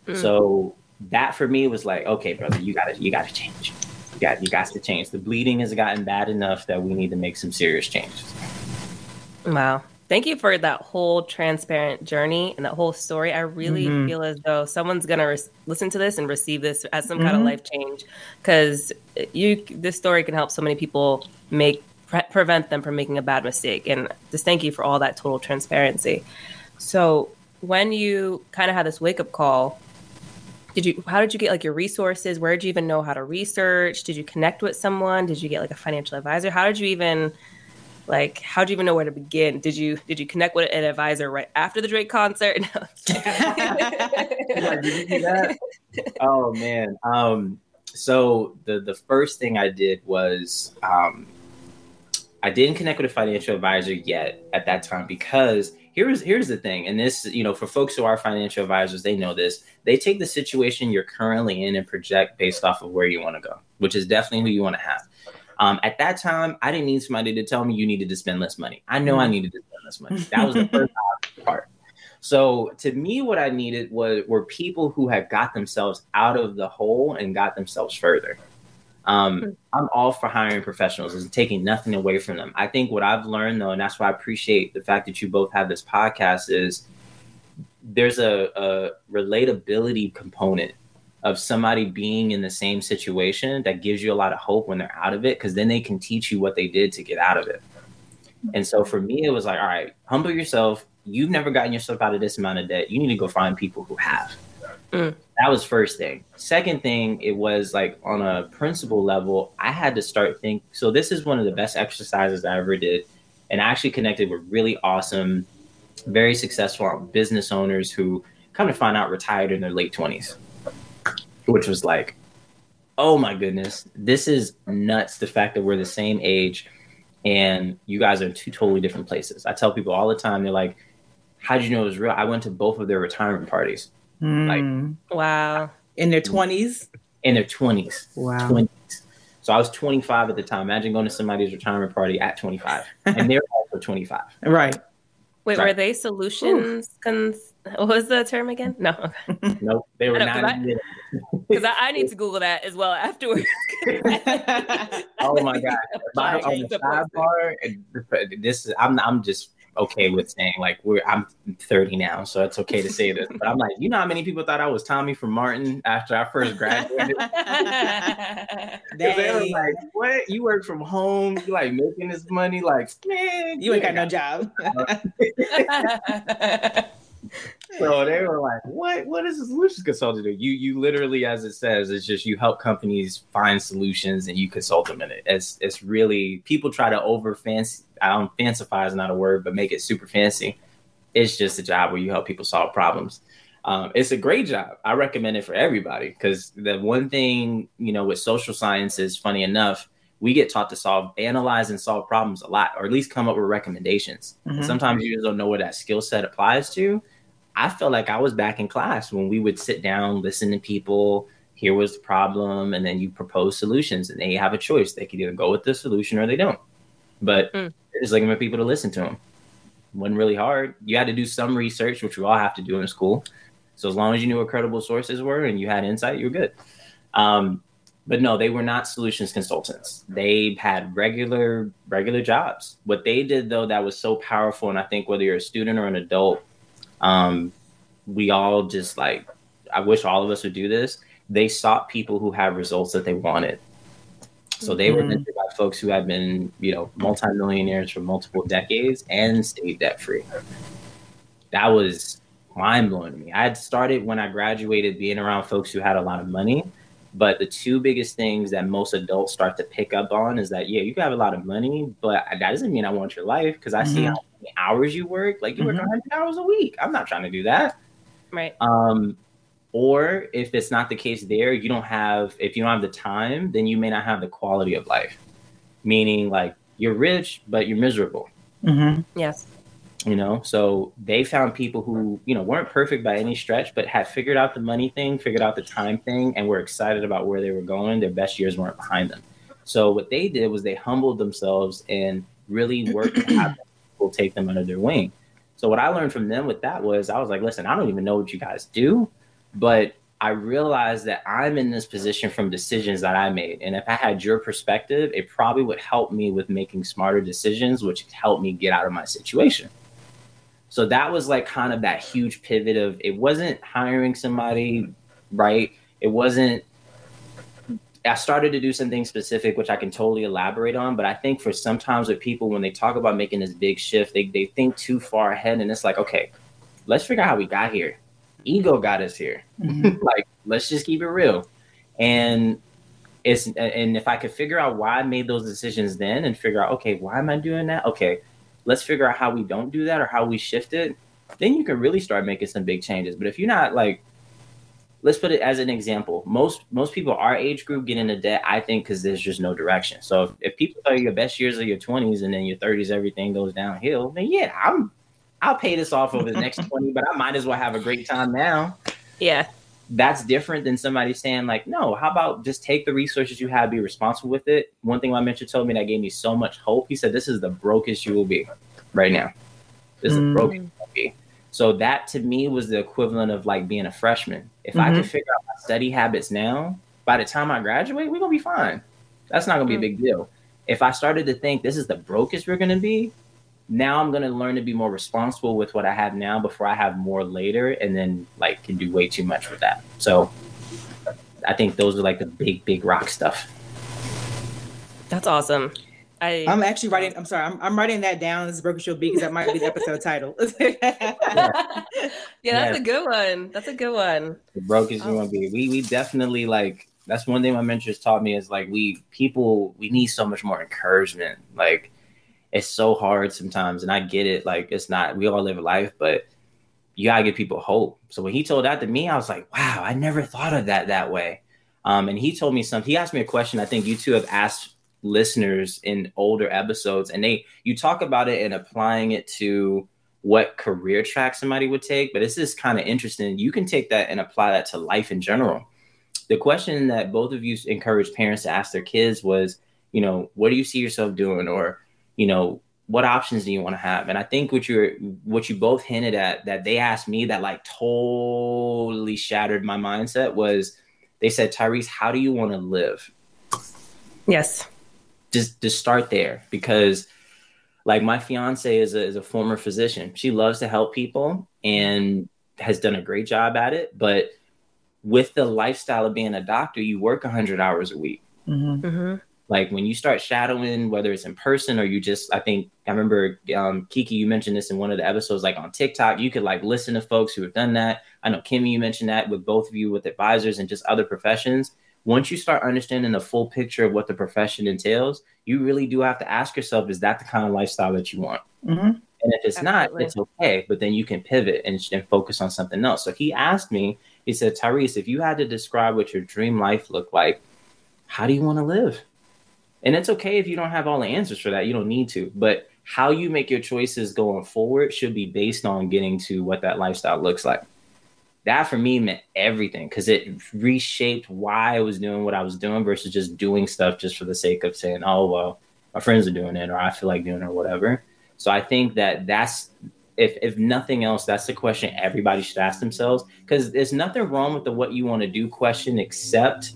Mm. So that for me was like, okay, brother, you gotta, you gotta change got you got to change. The bleeding has gotten bad enough that we need to make some serious changes. Wow. Thank you for that whole transparent journey and that whole story. I really mm-hmm. feel as though someone's gonna re- listen to this and receive this as some mm-hmm. kind of life change, because you this story can help so many people make pre- prevent them from making a bad mistake. And just thank you for all that total transparency. So when you kind of had this wake up call, did you how did you get like your resources? Where did you even know how to research? Did you connect with someone? Did you get like a financial advisor? How did you even like how did you even know where to begin? Did you did you connect with an advisor right after the drake concert? No. oh man. Um so the the first thing i did was um i didn't connect with a financial advisor yet at that time because here's here's the thing and this you know for folks who are financial advisors they know this. They take the situation you're currently in and project based off of where you want to go which is definitely who you want to have. Um, at that time i didn't need somebody to tell me you needed to spend less money. I know i mm-hmm. needed to spend less money. That was the first part. So to me what i needed was were people who had got themselves out of the hole and got themselves further um, hmm. I'm all for hiring professionals and taking nothing away from them. I think what I've learned though, and that's why I appreciate the fact that you both have this podcast, is there's a, a relatability component of somebody being in the same situation that gives you a lot of hope when they're out of it, because then they can teach you what they did to get out of it. And so for me, it was like, all right, humble yourself. You've never gotten yourself out of this amount of debt. You need to go find people who have. Mm. That was first thing. Second thing, it was like on a principle level, I had to start think. So this is one of the best exercises I ever did, and I actually connected with really awesome, very successful business owners who come to find out retired in their late twenties, which was like, oh my goodness, this is nuts. The fact that we're the same age, and you guys are in two totally different places. I tell people all the time, they're like, "How'd you know it was real?" I went to both of their retirement parties Mm. Like wow. In their twenties? In their twenties. Wow. 20s. So I was 25 at the time. Imagine going to somebody's retirement party at 25. and they're also 25. Right. Wait, were they solutions? Cons- what was the term again? No. Okay. nope. They were not. Because I, I, need to Google that as well afterwards. oh my God. My, on the sidebar, this is, I'm, I'm just okay with saying like we're I'm 30 now, so it's okay to say this. But I'm like, you know how many people thought I was Tommy from Martin after I first graduated? they were like, what? You work from home, you like making this money, like, man, you ain't got no job. so they were like, "What? What is a solutions consultant do?" You you literally, as it says, it's just you help companies find solutions and you consult them in it. It's it's really people try to over fancy. I don't fancify is not a word, but make it super fancy. It's just a job where you help people solve problems. Um, it's a great job. I recommend it for everybody because the one thing you know with social sciences, funny enough, we get taught to solve, analyze, and solve problems a lot, or at least come up with recommendations. Mm-hmm. Sometimes you just don't know where that skill set applies to. I felt like I was back in class when we would sit down, listen to people, here was the problem, and then you propose solutions, and they have a choice. They could either go with the solution or they don't. But mm. it's looking for people to listen to them. It wasn't really hard. You had to do some research, which we all have to do in school. So as long as you knew what credible sources were and you had insight, you were good. Um, but no, they were not solutions consultants. They had regular regular jobs. What they did though that was so powerful, and I think whether you're a student or an adult, um, we all just like, I wish all of us would do this. They sought people who had results that they wanted. So they mm-hmm. were mentored by folks who had been, you know, multimillionaires for multiple decades and stayed debt free. That was mind blowing to me. I had started when I graduated being around folks who had a lot of money. But the two biggest things that most adults start to pick up on is that, yeah, you can have a lot of money, but that doesn't mean I want your life because I mm-hmm. see how hours you work. Like you mm-hmm. work 100 hours a week. I'm not trying to do that. Right. Um, or if it's not the case there, you don't have, if you don't have the time, then you may not have the quality of life. Meaning, like, you're rich, but you're miserable. Mm-hmm. Yes. You know, so they found people who, you know, weren't perfect by any stretch, but had figured out the money thing, figured out the time thing, and were excited about where they were going. Their best years weren't behind them. So what they did was they humbled themselves and really worked to have will take them under their wing. So what I learned from them with that was I was like, listen, I don't even know what you guys do, but I realized that I'm in this position from decisions that I made. And if I had your perspective, it probably would help me with making smarter decisions, which helped me get out of my situation. So that was like kind of that huge pivot of it wasn't hiring somebody, right? It wasn't I started to do something specific, which I can totally elaborate on. But I think for sometimes with people, when they talk about making this big shift, they, they think too far ahead. And it's like, okay, let's figure out how we got here. Ego got us here. Mm-hmm. like, let's just keep it real. And it's, and if I could figure out why I made those decisions then and figure out, okay, why am I doing that? Okay, let's figure out how we don't do that or how we shift it. Then you can really start making some big changes. But if you're not like, let's put it as an example. Most most people our age group get into debt, I think, because there's just no direction. So if, if people tell you your best years are your 20s and then your 30s everything goes downhill, then yeah, I'm I'll pay this off over the next 20, but I might as well have a great time now. Yeah. That's different than somebody saying, like, no, how about just take the resources you have, be responsible with it. One thing my mentor told me that gave me so much hope. He said, This is the brokest you will be right now. This is mm. you will be. So that to me was the equivalent of like being a freshman. If mm-hmm. I could figure out my study habits now, by the time I graduate, we're gonna be fine. That's not gonna be a mm. big deal. If I started to think this is the brokest we're gonna be, now I'm gonna learn to be more responsible with what I have now before I have more later, and then like can do way too much with that. So I think those are like the big, big rock stuff. That's awesome. I, am actually writing. I'm sorry. I'm, I'm writing that down. This is Broken Show B because that might be the episode title. yeah, yeah, that's a good one. That's a good one. The brokest oh. you want to be. We we definitely like. That's one thing my mentors taught me is like we people we need so much more encouragement. Like it's so hard sometimes, and I get it. Like it's not. We all live a life, but you gotta give people hope. So when he told that to me, I was like, wow, I never thought of that that way. Um, and he told me something. He asked me a question. I think you two have asked listeners in older episodes and they you talk about it and applying it to what career track somebody would take but this is kind of interesting. You can take that and apply that to life in general. The question that both of you encouraged parents to ask their kids was you know what do you see yourself doing? Or you know what options do you want to have? And i think what you're what you both hinted at that they asked me that like totally shattered my mindset was they said tyrese how do you want to live? Yes just to start there because Like my fiance is a, is a former physician. She loves to help people and has done a great job at it. But with the lifestyle of being a doctor, you work 100 hours a week. Mm-hmm. Mm-hmm. Like when you start shadowing, whether it's in person or you just, I think, I remember um, Kiki, you mentioned this in one of the episodes, like on TikTok, you could like listen to folks who have done that. I know Kemi, you mentioned that with both of you with advisors and just other professions. Once you start understanding the full picture of what the profession entails, you really do have to ask yourself, is that the kind of lifestyle that you want? Mm-hmm. And if it's Absolutely. not, it's okay. But then you can pivot and, and focus on something else. So he asked me, he said, Tyrese, if you had to describe what your dream life looked like, how do you want to live? And it's okay if you don't have all the answers for that. You don't need to. But how you make your choices going forward should be based on getting to what that lifestyle looks like. That for me meant everything because it reshaped why I was doing what I was doing versus just doing stuff just for the sake of saying, oh, well, my friends are doing it or I feel like doing it or whatever. So I think that that's, if, if nothing else, that's the question everybody should ask themselves because there's nothing wrong with the what you want to do question except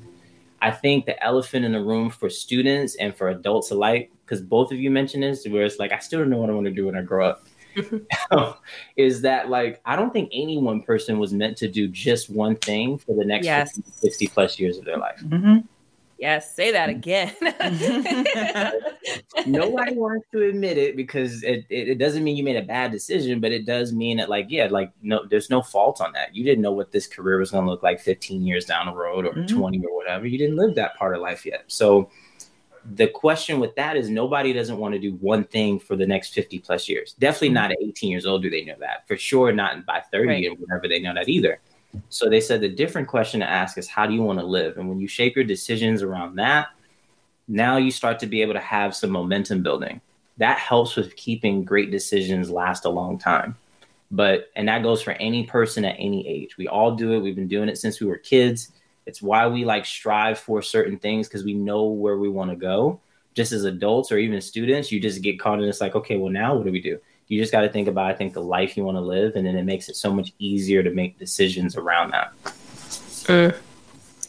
I think the elephant in the room for students and for adults alike, because both of you mentioned this, where it's like, I still don't know what I want to do when I grow up. is that like I don't think any one person was meant to do just one thing for the next yes. 50, 60 plus years of their life. Mm-hmm. Yes, say that again. Nobody wants to admit it because it, it, it, doesn't mean you made a bad decision, but it does mean that, like, yeah, like, no, there's no fault on that. You didn't know what this career was going to look like 15 years down the road or mm-hmm. 20 or whatever. You didn't live that part of life yet. So, the question with that is nobody doesn't want to do one thing for the next 50 plus years. Definitely mm-hmm. not at 18 years old do they know that. For sure, not by 30 right. or whatever they know that either. So they said the different question to ask is how do you want to live? And when you shape your decisions around that, now you start to be able to have some momentum building. That helps with keeping great decisions last a long time. But and that goes for any person at any age. We all do it. We've been doing it since we were kids. It's why we like strive for certain things because we know where we want to go. Just as adults or even students, you just get caught in it's like, okay, well, now what do we do? you just got to think about, I think, the life you want to live, and then it makes it so much easier to make decisions around that. Mm.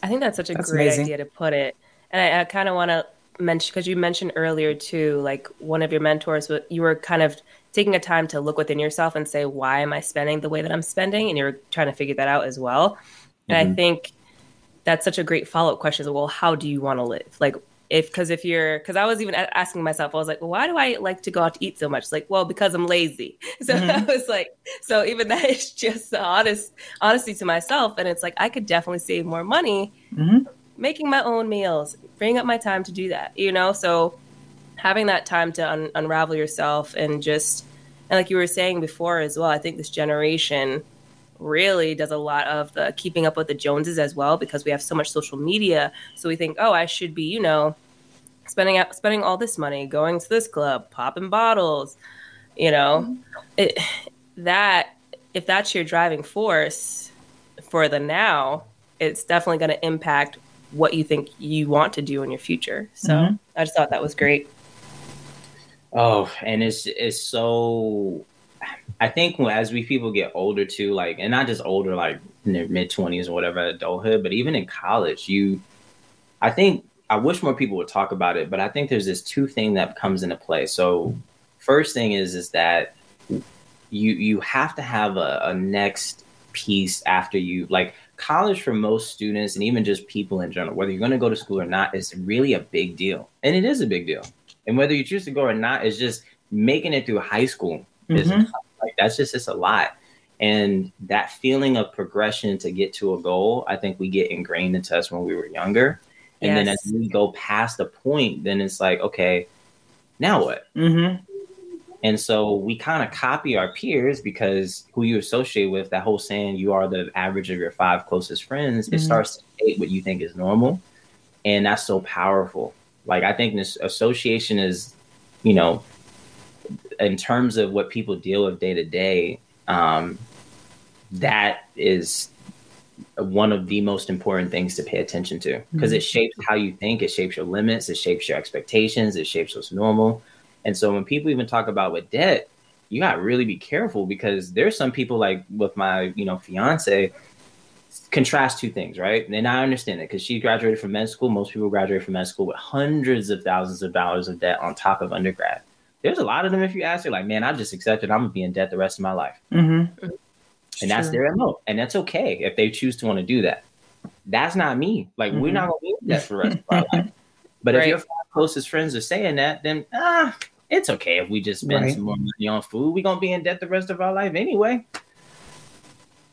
I think that's such a that's great amazing. idea to put it. And I, I kind of want to mention because you mentioned earlier too, like one of your mentors, you were kind of taking a time to look within yourself and say, why am I spending the way that I'm spending? And you're trying to figure that out as well. And mm-hmm. I think that's such a great follow up question. Well, how do you want to live? Like, if because if you're because I was even asking myself, I was like, well, why do I like to go out to eat so much? It's like, well, because I'm lazy. So mm-hmm. I was like, so even that is just the honest honesty to myself, and it's like I could definitely save more money mm-hmm. making my own meals, freeing up my time to do that. You know, so having that time to un- unravel yourself and just and like you were saying before as well, I think this generation really does a lot of the keeping up with the Joneses as well because we have so much social media. So we think, oh, I should be, you know, spending out spending all this money, going to this club, popping bottles, you know, mm-hmm. it, that if that's your driving force for the now, it's definitely going to impact what you think you want to do in your future. So mm-hmm. I just thought that was great. Oh, and it's it's so I think as we people get older too, like, and not just older, like in their mid twenties or whatever, adulthood, but even in college, you, I think I wish more people would talk about it, but I think there's this two thing that comes into play. So, first thing is is that you you have to have a, a next piece after you like college for most students and even just people in general, whether you're going to go to school or not, is really a big deal, and it is a big deal. And whether you choose to go or not, is just making it through high school mm-hmm. like that's just it's a lot. And that feeling of progression to get to a goal, I think we get ingrained into us when we were younger. And yes. then as we go past the point, then it's like, okay, now what? Mm-hmm. And so we kind of copy our peers because who you associate with, that whole saying, you are the average of your five closest friends, mm-hmm. it starts to date what you think is normal. And that's so powerful. Like, I think this association is, you know, in terms of what people deal with day to day, um, that is one of the most important things to pay attention to because mm-hmm. it shapes how you think, it shapes your limits, it shapes your expectations, it shapes what's normal. And so when people even talk about with debt, you got to really be careful because there's some people like with my, you know, fiance contrast two things, right? And I understand it because she graduated from med school. Most people graduate from med school with hundreds of thousands of dollars of debt on top of undergrad. There's a lot of them. If you ask, they're like, man, I just accepted I'm gonna be in debt the rest of my life, Mm-hmm. and that's their mo, and that's okay if they choose to want to do that. That's not me. Like we're Mhm. not gonna be in debt for the rest of our life. But if your five closest friends are saying that, then ah, it's okay if we just spend Right. some more money on food. We're gonna be in debt the rest of our life anyway.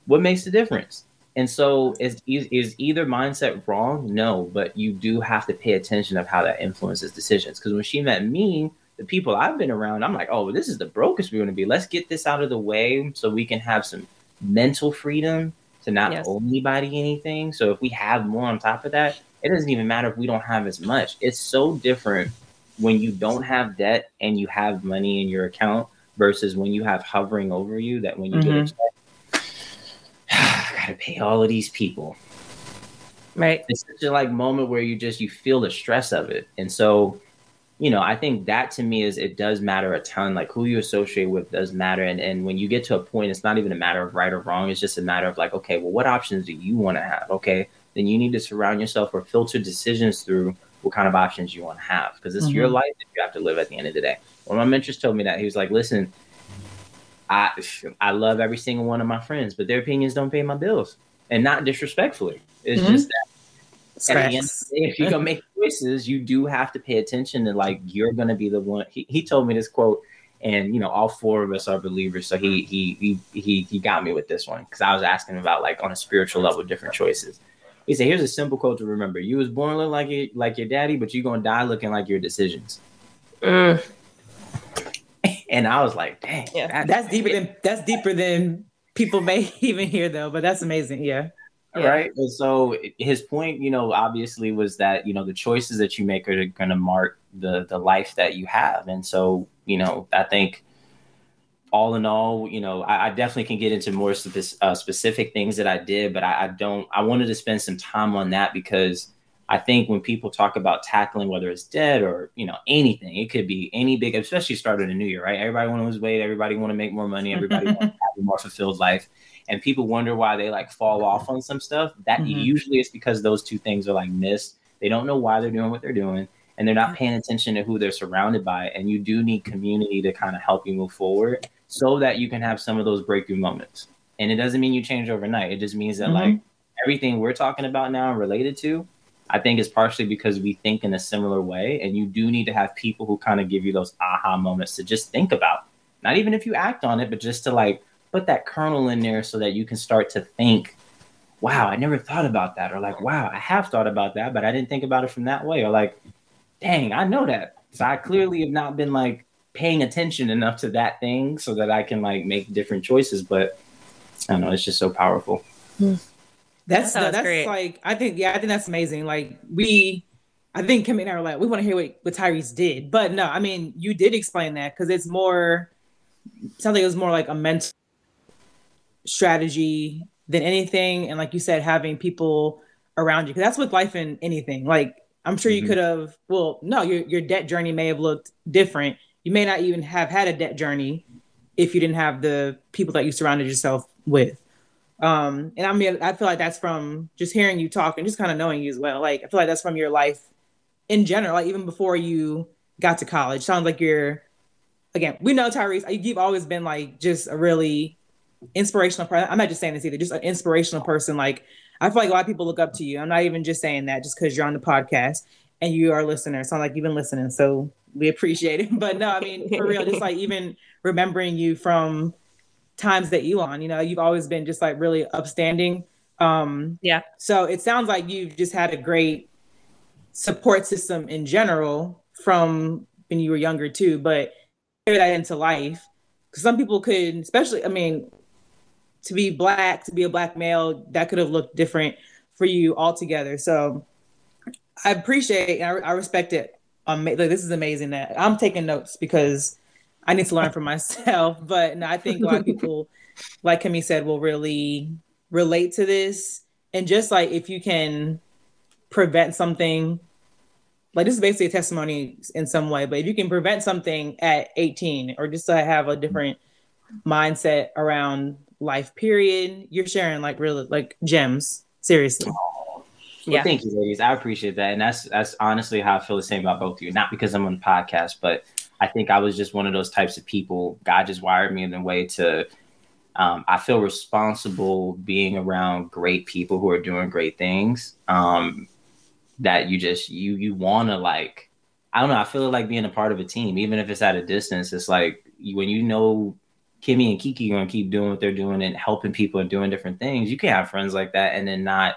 What makes the difference? And so is is either mindset wrong? No, but you do have to pay attention of how that influences decisions. Because when she met me, the people I've been around, I'm like, oh, this is the brokest we're going to be. Let's get this out of the way so we can have some mental freedom to not Yes. owe anybody anything. So if we have more on top of that, it doesn't even matter if we don't have as much. It's so different when you don't have debt and you have money in your account versus when you have hovering over you that when you get a Mhm. check, I gotta pay all of these people Right. it's such a like moment where you just you feel the stress of it and so you know i think that to me is it does matter a ton like who you associate with does matter. And, and when you get to a point it's not even a matter of right or wrong. It's just a matter of like okay well what options do you want to have? Okay then you need to surround yourself or filter decisions through what kind of options you want to have because it's your Mhm. life that you have to live at the end of the day. One of my mentors told me that. He was like listen i i love every single one of my friends but their opinions don't pay my bills. And not disrespectfully. It's Mhm. just that at the end of the day, if you're gonna make choices, you do have to pay attention to like you're gonna be the one. He, he told me this quote, and you know, all four of us are believers, so he he he he, he got me with this one because I was asking about like on a spiritual level different choices. He said, "Here's a simple quote to remember: You was born looking like your like your daddy, but you're gonna die looking like your decisions." Mm. And I was like, "Dang, Yeah. that- That's deeper than that's deeper than people may even hear though. But that's amazing. Yeah. Yeah. right? And so his point you know obviously was that you know the choices that you make are going to mark the the life that you have. And so you know i think all in all you know i, I definitely can get into more spe- uh, specific things that i did but I, I don't i wanted to spend some time on that because i think when people talk about tackling whether it's debt or you know anything it could be any big especially starting a new year right? Everybody want to lose weight everybody want to make more money everybody want to have a more fulfilled life and people wonder why they like fall off on some stuff that Mhm. usually it's because those two things are like missed. They don't know why they're doing what they're doing and they're not paying attention to who they're surrounded by and you do need community to kind of help you move forward so that you can have some of those breakthrough moments. And it doesn't mean you change overnight. It just means that Mhm. like everything we're talking about now and related to i think is partially because we think in a similar way and you do need to have people who kind of give you those aha moments to just think about. Not even if you act on it but just to like put that kernel in there so that you can start to think wow i never thought about that or like wow i have thought about that but i didn't think about it from that way or like dang i know that so i clearly have not been like paying attention enough to that thing so that i can like make different choices but i don't know it's just so powerful hmm. That's That that's great. like I think yeah I think that's amazing. Like we, I think Kim and I were like we want to hear what, what Tyrese did, but no, I mean you did explain that because it's more sounds like it was more like a mental strategy than anything, and like you said, having people around you because that's with life and anything. Like I'm sure you Mhm. could have well no your your debt journey may have looked different. You may not even have had a debt journey if you didn't have the people that you surrounded yourself with. Um, and I mean, I feel like that's from just hearing you talk and just kind of knowing you as well. Like, I feel like that's from your life in general, like even before you got to college. Sounds like you're, again, we know Tyrese, you've always been like just a really inspirational person. I'm not just saying this either, just an inspirational person. Like, I feel like a lot of people look up to you. I'm not even just saying that just because you're on the podcast and you are a listener. It sounds like you've been listening. So we appreciate it. But no, I mean, for real, just like even remembering you from times that you on, you know, you've always been just like really upstanding. Um, Yeah. So it sounds like you've just had a great support system in general from when you were younger too, but carry that into life. Because some people could, especially, I mean, to be black, to be a black male, that could have looked different for you altogether. So I appreciate and I, I respect it. Um, like, this is amazing that I'm taking notes because I need to learn for myself. But no, I think a lot of people, like Kemi said, will really relate to this. And just like if you can prevent something, like this is basically a testimony in some way, but if you can prevent something at 18 or just to have a different mindset around life, period, you're sharing like really like gems. Seriously. Well, Yeah. thank you, ladies. I appreciate that, and that's that's honestly how I feel the same about both of you. Not because I'm on the podcast, but I think I was just one of those types of people. God just wired me in a way to. Um, I feel responsible being around great people who are doing great things. Um, that you just you you want to like. I don't know. I feel like being a part of a team, even if it's at a distance. It's like when you know Kemi and Kiki are gonna keep doing what they're doing and helping people and doing different things. You can't have friends like that and then not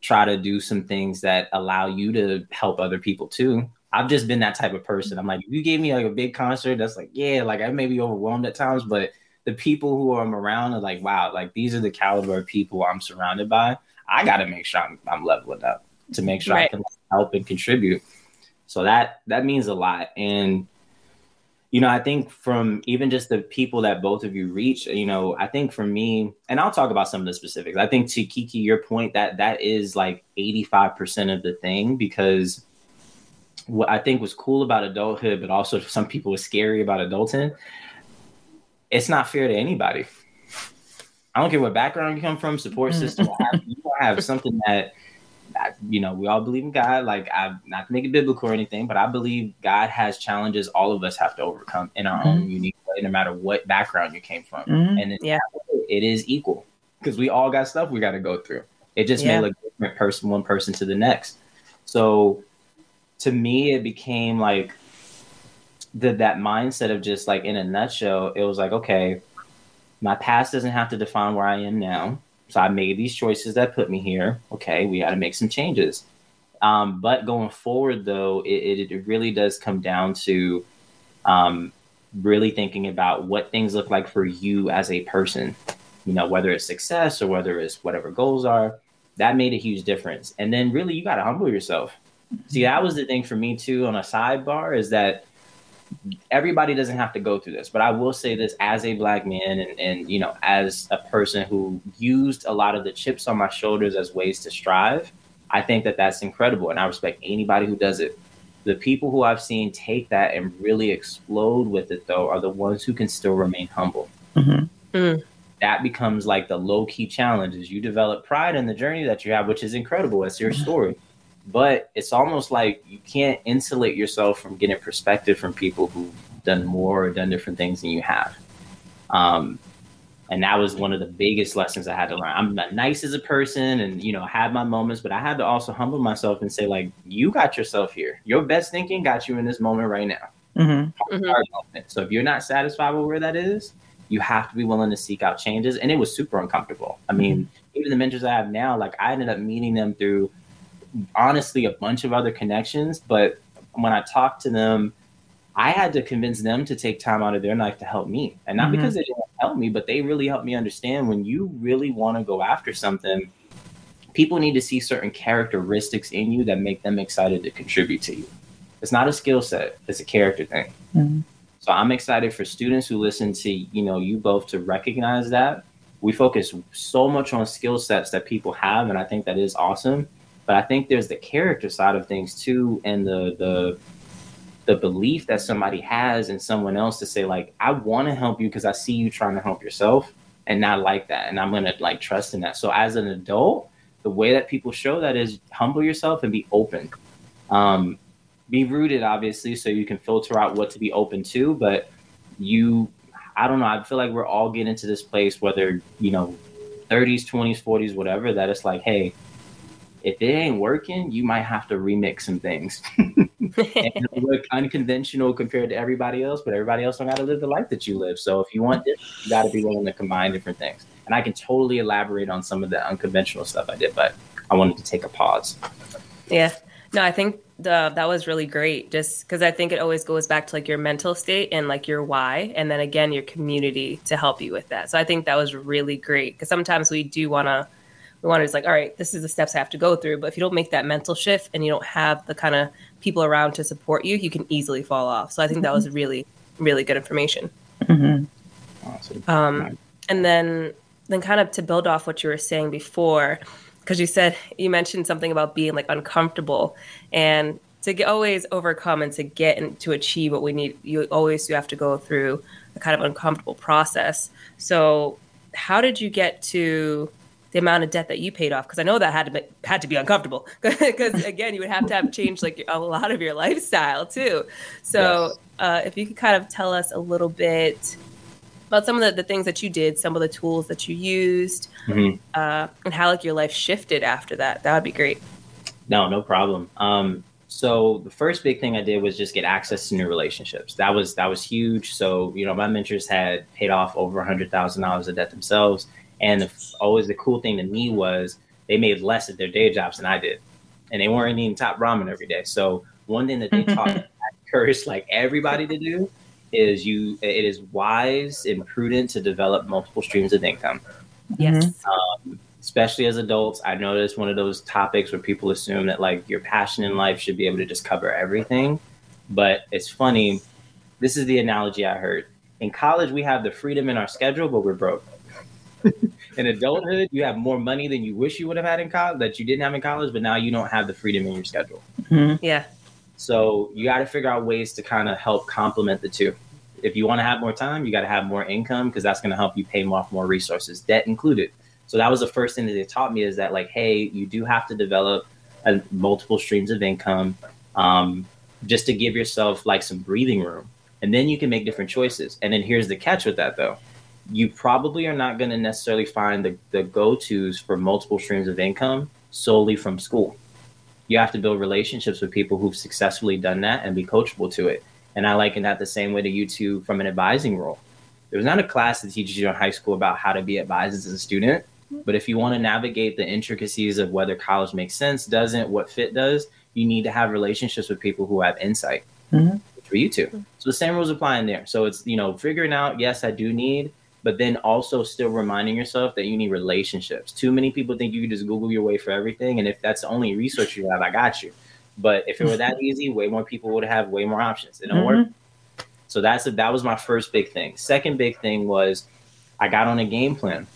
try to do some things that allow you to help other people too. I've just been that type of person. I'm like, if you gave me like a big concert, that's like, yeah, like I may be overwhelmed at times, but the people who I'm around are like, wow, like these are the caliber of people I'm surrounded by. I got to make sure I'm, I'm leveling up to make sure right. I can help and contribute. So that that means a lot. And you know, I think from even just the people that both of you reach, you know, I think for me, and I'll talk about some of the specifics. I think to Kiki, your point that that is like 85% of the thing because what I think was cool about adulthood, but also some people was scary about adulting. It's not fair to anybody. I don't care what background you come from, support mm. system. you have something that you know, we all believe in God. Like, I'm not to make it biblical or anything, but I believe God has challenges all of us have to overcome in our mm-hmm. own unique way, no matter what background you came from. Mm-hmm. And yeah, it is equal because we all got stuff we got to go through. It just yeah. may look different person, one person to the next. So, to me, it became like the that mindset of just like in a nutshell, it was like, okay, my past doesn't have to define where I am now so I made these choices that put me here. Okay, we got to make some changes. Um, but going forward, though, it, it, really does come down to um, really thinking about what things look like for you as a person. You know, whether it's success or whether it's whatever goals are, that made a huge difference. And then really, you got to humble yourself. See, that was the thing for me too. On a sidebar, is that everybody doesn't have to go through this, but I will say this as a black man and, and you know, as a person who used a lot of the chips on my shoulders as ways to strive, I think that that's incredible. And I respect anybody who does it. The people who I've seen take that and really explode with it, though, are the ones who can still remain humble. Mm-hmm. Mm. That becomes like the low key challenge is you develop pride in the journey that you have, which is incredible. It's your story but it's almost like you can't insulate yourself from getting perspective from people who've done more or done different things than you have. Um, and that was one of the biggest lessons I had to learn. I'm not nice as a person, and you know, had my moments, but I had to also humble myself and say, like, you got yourself here. Your best thinking got you in this moment right now. Mm-hmm. Mm-hmm. So if you're not satisfied with where that is, you have to be willing to seek out changes. And it was super uncomfortable. I mean, mm-hmm. even the mentors I have now, like I ended up meeting them through honestly a bunch of other connections, but when I talked to them, I had to convince them to take time out of their life to help me. And not mm-hmm. because they didn't help me, but they really helped me understand when you really want to go after something, people need to see certain characteristics in you that make them excited to contribute to you. It's not a skill set, it's a character thing. Mm-hmm. So I'm excited for students who listen to, you know, you both to recognize that. We focus so much on skill sets that people have, and I think that is awesome. But I think there's the character side of things too, and the the the belief that somebody has in someone else to say like, I want to help you because I see you trying to help yourself, and not like that, and I'm gonna like trust in that. So as an adult, the way that people show that is humble yourself and be open. Um, be rooted, obviously, so you can filter out what to be open to. But you, I don't know. I feel like we're all getting to this place, whether you know, 30s, 20s, 40s, whatever. That it's like, hey, if it ain't working, you might have to remix some things. and look unconventional compared to everybody else, but everybody else don't got to live the life that you live. So if you want this, you got to be willing to combine different things. And I can totally elaborate on some of the unconventional stuff I did, but I wanted to take a pause. Yeah. No, I think the, that was really great just because I think it always goes back to like your mental state and like your why. And then again, your community to help you with that. So I think that was really great because sometimes we do want to to just like, all right, this is the steps I have to go through. But if you don't make that mental shift and you don't have the kind of people around to support you, you can easily fall off. So I think mm-hmm. that was really, really good information. Mm-hmm. Awesome. Um, and then, then kind of to build off what you were saying before, because you said you mentioned something about being like uncomfortable and to get, always overcome and to get and to achieve what we need, you always you have to go through a kind of uncomfortable process. So, how did you get to the amount of debt that you paid off because I know that had to be, had to be uncomfortable because again you would have to have changed like a lot of your lifestyle too. So yes. uh, if you could kind of tell us a little bit about some of the, the things that you did, some of the tools that you used, mm-hmm. uh, and how like your life shifted after that, that would be great. No, no problem. Um, so the first big thing I did was just get access to new relationships. That was that was huge. So you know, my mentors had paid off over a hundred thousand dollars of debt themselves, and the, always the cool thing to me was they made less at their day jobs than I did, and they weren't eating top ramen every day. So one thing that they taught me, encouraged like everybody to do, is you. It is wise and prudent to develop multiple streams of income. Yes. Um, especially as adults, I know it's one of those topics where people assume that like your passion in life should be able to just cover everything. But it's funny. This is the analogy I heard. In college, we have the freedom in our schedule, but we're broke. in adulthood, you have more money than you wish you would have had in college that you didn't have in college, but now you don't have the freedom in your schedule. Mm-hmm. Yeah. So you got to figure out ways to kind of help complement the two. If you want to have more time, you got to have more income because that's going to help you pay off more resources, debt included. So that was the first thing that they taught me is that like, hey, you do have to develop a, multiple streams of income um, just to give yourself like some breathing room, and then you can make different choices. And then here's the catch with that though. You probably are not going to necessarily find the, the go tos for multiple streams of income solely from school. You have to build relationships with people who've successfully done that and be coachable to it. And I liken that the same way to you two from an advising role. There's not a class that teaches you in high school about how to be advised as a student. But if you want to navigate the intricacies of whether college makes sense, doesn't, what fit does, you need to have relationships with people who have insight mm-hmm. for you two So the same rules apply in there. So it's, you know, figuring out, yes, I do need, but then also still reminding yourself that you need relationships. Too many people think you can just Google your way for everything. And if that's the only resource you have, I got you. But if it were that easy, way more people would have way more options. It don't mm-hmm. work. So that's a, that was my first big thing. Second big thing was I got on a game plan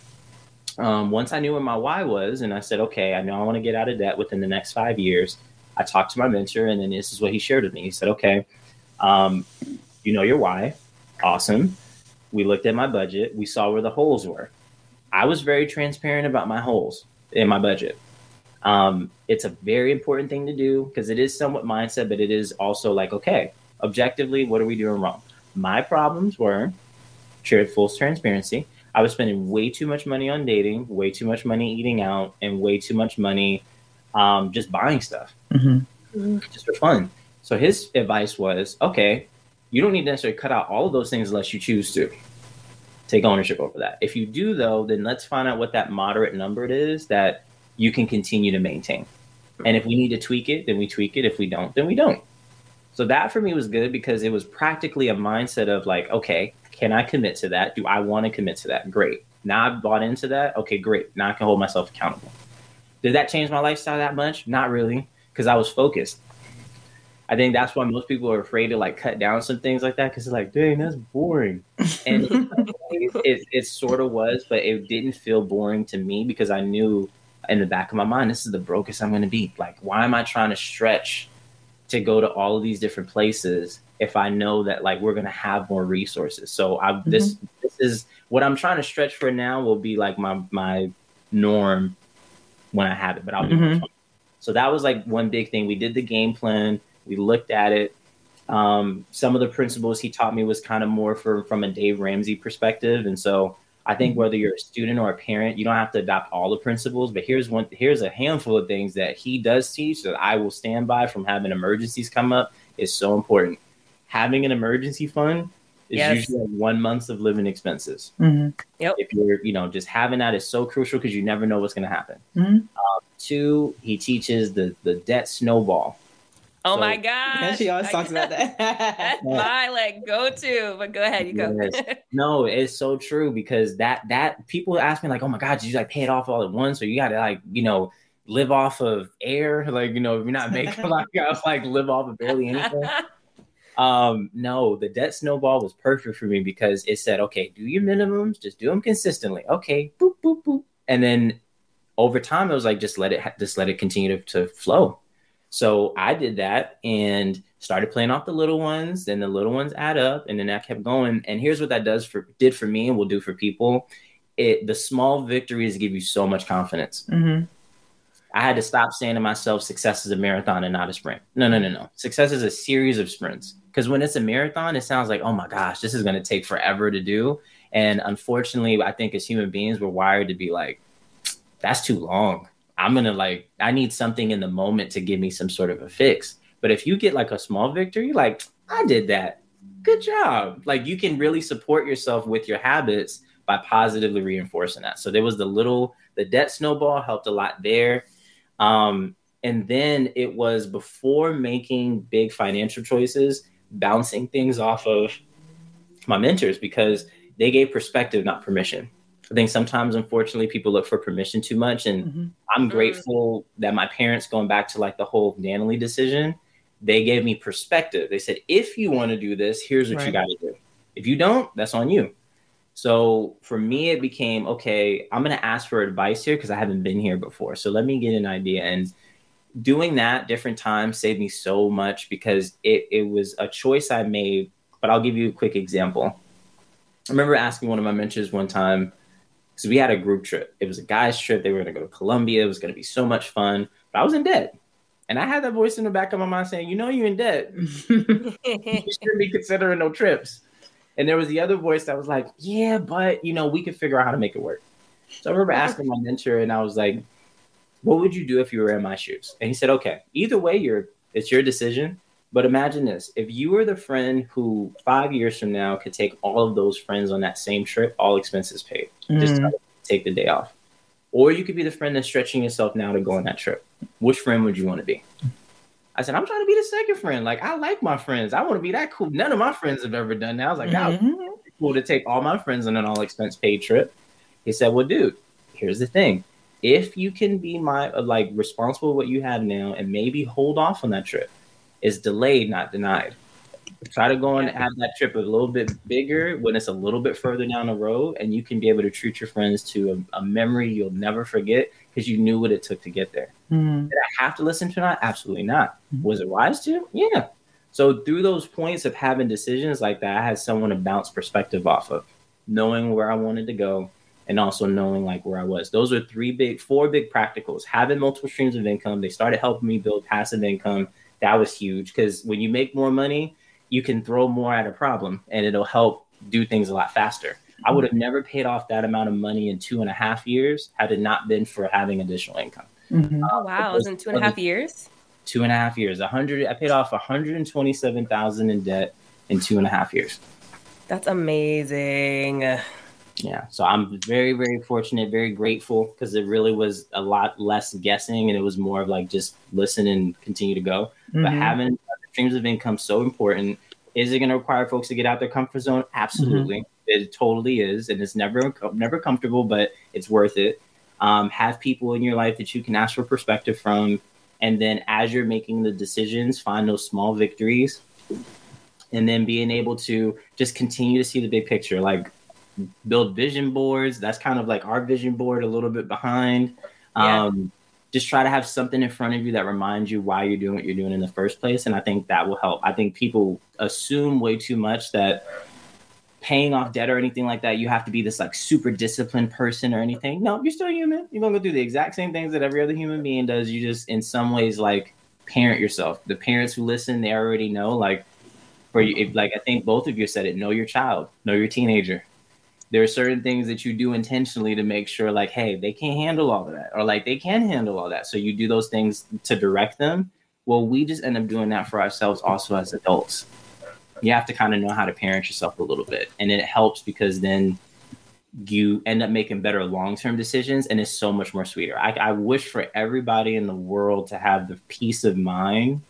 um, once I knew where my why was, and I said, okay, I know I want to get out of debt within the next five years. I talked to my mentor, and then this is what he shared with me. He said, okay, um, you know your why, awesome. We looked at my budget. We saw where the holes were. I was very transparent about my holes in my budget. Um, it's a very important thing to do because it is somewhat mindset, but it is also like, okay, objectively, what are we doing wrong? My problems were shared full transparency I was spending way too much money on dating, way too much money eating out, and way too much money um, just buying stuff mm-hmm. just for fun. So his advice was, okay, you don't need to necessarily cut out all of those things unless you choose to take ownership over that. If you do, though, then let's find out what that moderate number it is that you can continue to maintain. And if we need to tweak it, then we tweak it. If we don't, then we don't. So that for me was good because it was practically a mindset of like, okay, can I commit to that? Do I want to commit to that? Great. Now I've bought into that. Okay, great. Now I can hold myself accountable. Did that change my lifestyle that much? Not really, because I was focused. I think that's why most people are afraid to like cut down some things like that because like, dang, that's boring. And it, it, it, sort of was, but it didn't feel boring to me because I knew in the back of my mind, this is the brokest I'm going to be. Like, why am I trying to stretch to go to all of these different places if I know that like we're gonna have more resources. So I mm-hmm. this this is what I'm trying to stretch for now will be like my my norm when I have it, but I'll mm-hmm. So that was like one big thing. We did the game plan, we looked at it. Um, some of the principles he taught me was kind of more for from a Dave Ramsey perspective. And so I think mm-hmm. whether you're a student or a parent, you don't have to adopt all the principles, but here's one here's a handful of things that he does teach that I will stand by from having emergencies come up is so important having an emergency fund is yes. usually like one month of living expenses. Mm-hmm. Yep. If you're, you know, just having that is so crucial because you never know what's going to happen. Mm-hmm. Um, two, he teaches the the debt snowball. Oh so, my god! And she always talks about that. That's my like go to. But go ahead, you go. Yes. no, it's so true because that that people ask me like, oh my god, did you like pay it off all at once, or you got to like you know live off of air, like you know if you're not making like like live off of barely anything. Um, no, the debt snowball was perfect for me because it said, okay, do your minimums, just do them consistently. Okay, boop, boop, boop. And then over time, it was like, just let it, just let it continue to, to flow. So I did that and started playing off the little ones. Then the little ones add up, and then that kept going. And here's what that does for did for me, and will do for people. it the small victories give you so much confidence. Mm-hmm. I had to stop saying to myself, success is a marathon and not a sprint. No, no, no, no. Success is a series of sprints. Because when it's a marathon, it sounds like, oh my gosh, this is going to take forever to do. And unfortunately, I think as human beings, we're wired to be like, that's too long. I'm to like, I need something in the moment to give me some sort of a fix. But if you get like a small victory, like, I did that. Good job. Like, you can really support yourself with your habits by positively reinforcing that. So there was the little, the debt snowball helped a lot there. Um, and then it was before making big financial choices, bouncing things off of my mentors because they gave perspective, not permission. I think sometimes, unfortunately, people look for permission too much. And mm-hmm. I'm grateful that my parents, going back to like the whole Danieley decision, they gave me perspective. They said, if you want to do this, here's what right. you got to do. If you don't, that's on you. So for me, it became okay, I'm going to ask for advice here because I haven't been here before. So let me get an idea. And doing that different times saved me so much because it, it was a choice I made. But I'll give you a quick example. I remember asking one of my mentors one time because we had a group trip. It was a guy's trip. They were going to go to Colombia. It was going to be so much fun. But I was in debt. And I had that voice in the back of my mind saying, you know, you're in debt. you shouldn't be considering no trips. And there was the other voice that was like, yeah, but you know, we could figure out how to make it work. So I remember asking my mentor, and I was like, what would you do if you were in my shoes? And he said, okay, either way, you're it's your decision. But imagine this: if you were the friend who five years from now could take all of those friends on that same trip, all expenses paid, mm. just take the day off, or you could be the friend that's stretching yourself now to go on that trip. Which friend would you want to be? I said, I'm trying to be the second friend. Like, I like my friends. I want to be that cool. None of my friends have ever done that. I was like, that mm-hmm. be cool to take all my friends on an all expense paid trip. He said, Well, dude, here's the thing. If you can be my uh, like responsible what you have now and maybe hold off on that trip, it's delayed, not denied. Try to go and have that trip a little bit bigger when it's a little bit further down the road, and you can be able to treat your friends to a, a memory you'll never forget because you knew what it took to get there. Mm-hmm. Did I have to listen to that? Absolutely not. Mm-hmm. Was it wise to? Yeah. So through those points of having decisions like that, I had someone to bounce perspective off of, knowing where I wanted to go, and also knowing like where I was. Those are three big, four big practicals. Having multiple streams of income, they started helping me build passive income. That was huge because when you make more money, you can throw more at a problem, and it'll help do things a lot faster. I would have never paid off that amount of money in two and a half years had it not been for having additional income. Mm-hmm. Oh wow! It was in two and a half years. Two and a half years. A hundred. I paid off one hundred and twenty-seven thousand in debt in two and a half years. That's amazing. Yeah. So I'm very, very fortunate, very grateful because it really was a lot less guessing and it was more of like just listen and continue to go. Mm-hmm. But having streams of income so important. Is it going to require folks to get out their comfort zone? Absolutely. Mm-hmm. It totally is, and it's never never comfortable, but it's worth it. Um, have people in your life that you can ask for perspective from, and then as you're making the decisions, find those small victories, and then being able to just continue to see the big picture. Like build vision boards. That's kind of like our vision board, a little bit behind. Yeah. Um, just try to have something in front of you that reminds you why you're doing what you're doing in the first place, and I think that will help. I think people assume way too much that paying off debt or anything like that, you have to be this like super disciplined person or anything. No, you're still human. You're gonna go do the exact same things that every other human being does. You just in some ways like parent yourself. The parents who listen, they already know. Like for you, if, like I think both of you said it. Know your child. Know your teenager. There are certain things that you do intentionally to make sure, like, hey, they can't handle all of that, or like they can handle all that. So you do those things to direct them. Well, we just end up doing that for ourselves also as adults you have to kind of know how to parent yourself a little bit and it helps because then you end up making better long-term decisions and it's so much more sweeter I, I, wish for everybody in the world to have the peace of mind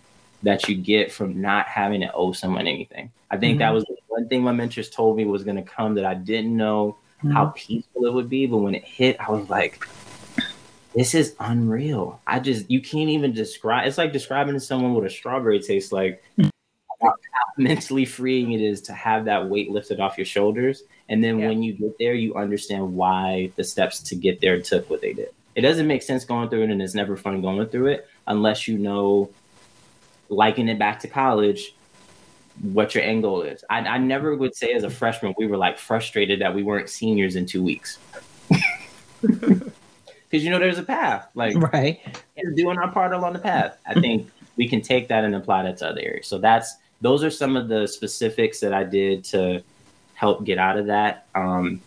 that you get from not having to owe someone anything i think mm-hmm. that was the one thing my mentors told me was going to come that i didn't know mm-hmm. how peaceful it would be but when it hit i was like this is unreal i just you can't even describe it's like describing to someone what a strawberry tastes like how mentally freeing it is to have that weight lifted off your shoulders. And then yeah. when you get there, you understand why the steps to get there took what they did. It doesn't make sense going through it, and it's never fun going through it unless you know, liking it back to college, what your end goal is. I, I never would say as a freshman we were like frustrated that we weren't seniors in two weeks. because you know there's a path. Like right, doing our part along the path. I think we can take that and apply that to other areas. So that's those are some of the specifics that I did to help get out of that. Um,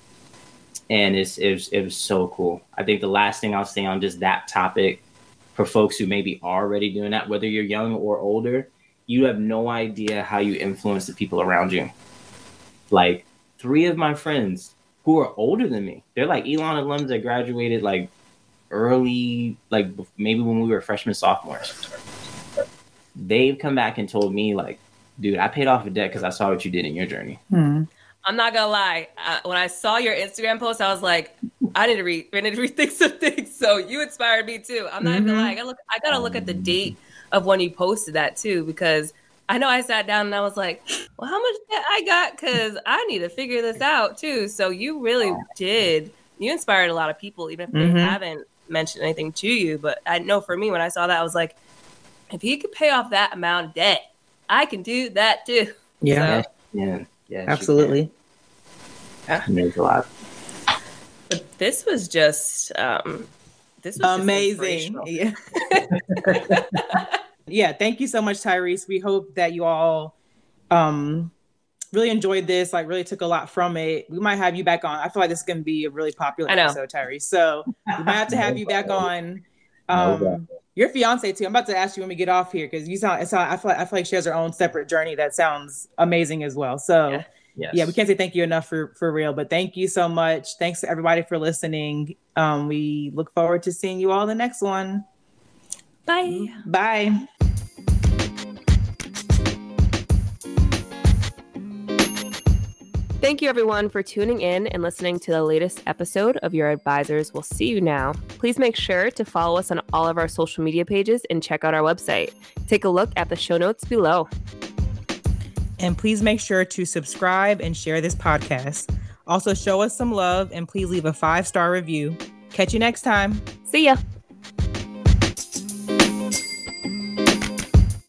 and it's, it was, it was so cool. I think the last thing I'll say on just that topic for folks who maybe are already doing that, whether you're young or older, you have no idea how you influence the people around you. Like three of my friends who are older than me, they're like Elon alums that graduated like early, like maybe when we were freshmen, sophomores. They've come back and told me like, dude, I paid off a debt because I saw what you did in your journey. Hmm. I'm not gonna lie. Uh, when I saw your Instagram post, I was like, I need to read. I need to rethink some things. So you inspired me too. I'm not mm-hmm. even like I look. I gotta look at the date of when you posted that too because I know I sat down and I was like, well, how much debt I got? Because I need to figure this out too. So you really did. You inspired a lot of people, even if mm-hmm. they haven't mentioned anything to you. But I know for me, when I saw that, I was like, if he could pay off that amount of debt, I can do that too. Yeah. So, yeah. Yeah, absolutely. Yeah, it a lot. But this was just um, this was amazing. Yeah. yeah. Thank you so much, Tyrese. We hope that you all um really enjoyed this. Like, really took a lot from it. We might have you back on. I feel like this is going to be a really popular episode, Tyrese. So we might have to have you back on. Um, your fiance too. I'm about to ask you when we get off here because you sound. Sound, I feel. Like, I feel like she has her own separate journey that sounds amazing as well. So. Yeah. Yes. Yeah, we can't say thank you enough for for real, but thank you so much. Thanks to everybody for listening. Um, we look forward to seeing you all in the next one. Bye. Bye. Thank you, everyone, for tuning in and listening to the latest episode of Your Advisors Will See You Now. Please make sure to follow us on all of our social media pages and check out our website. Take a look at the show notes below. And please make sure to subscribe and share this podcast. Also, show us some love and please leave a five star review. Catch you next time. See ya.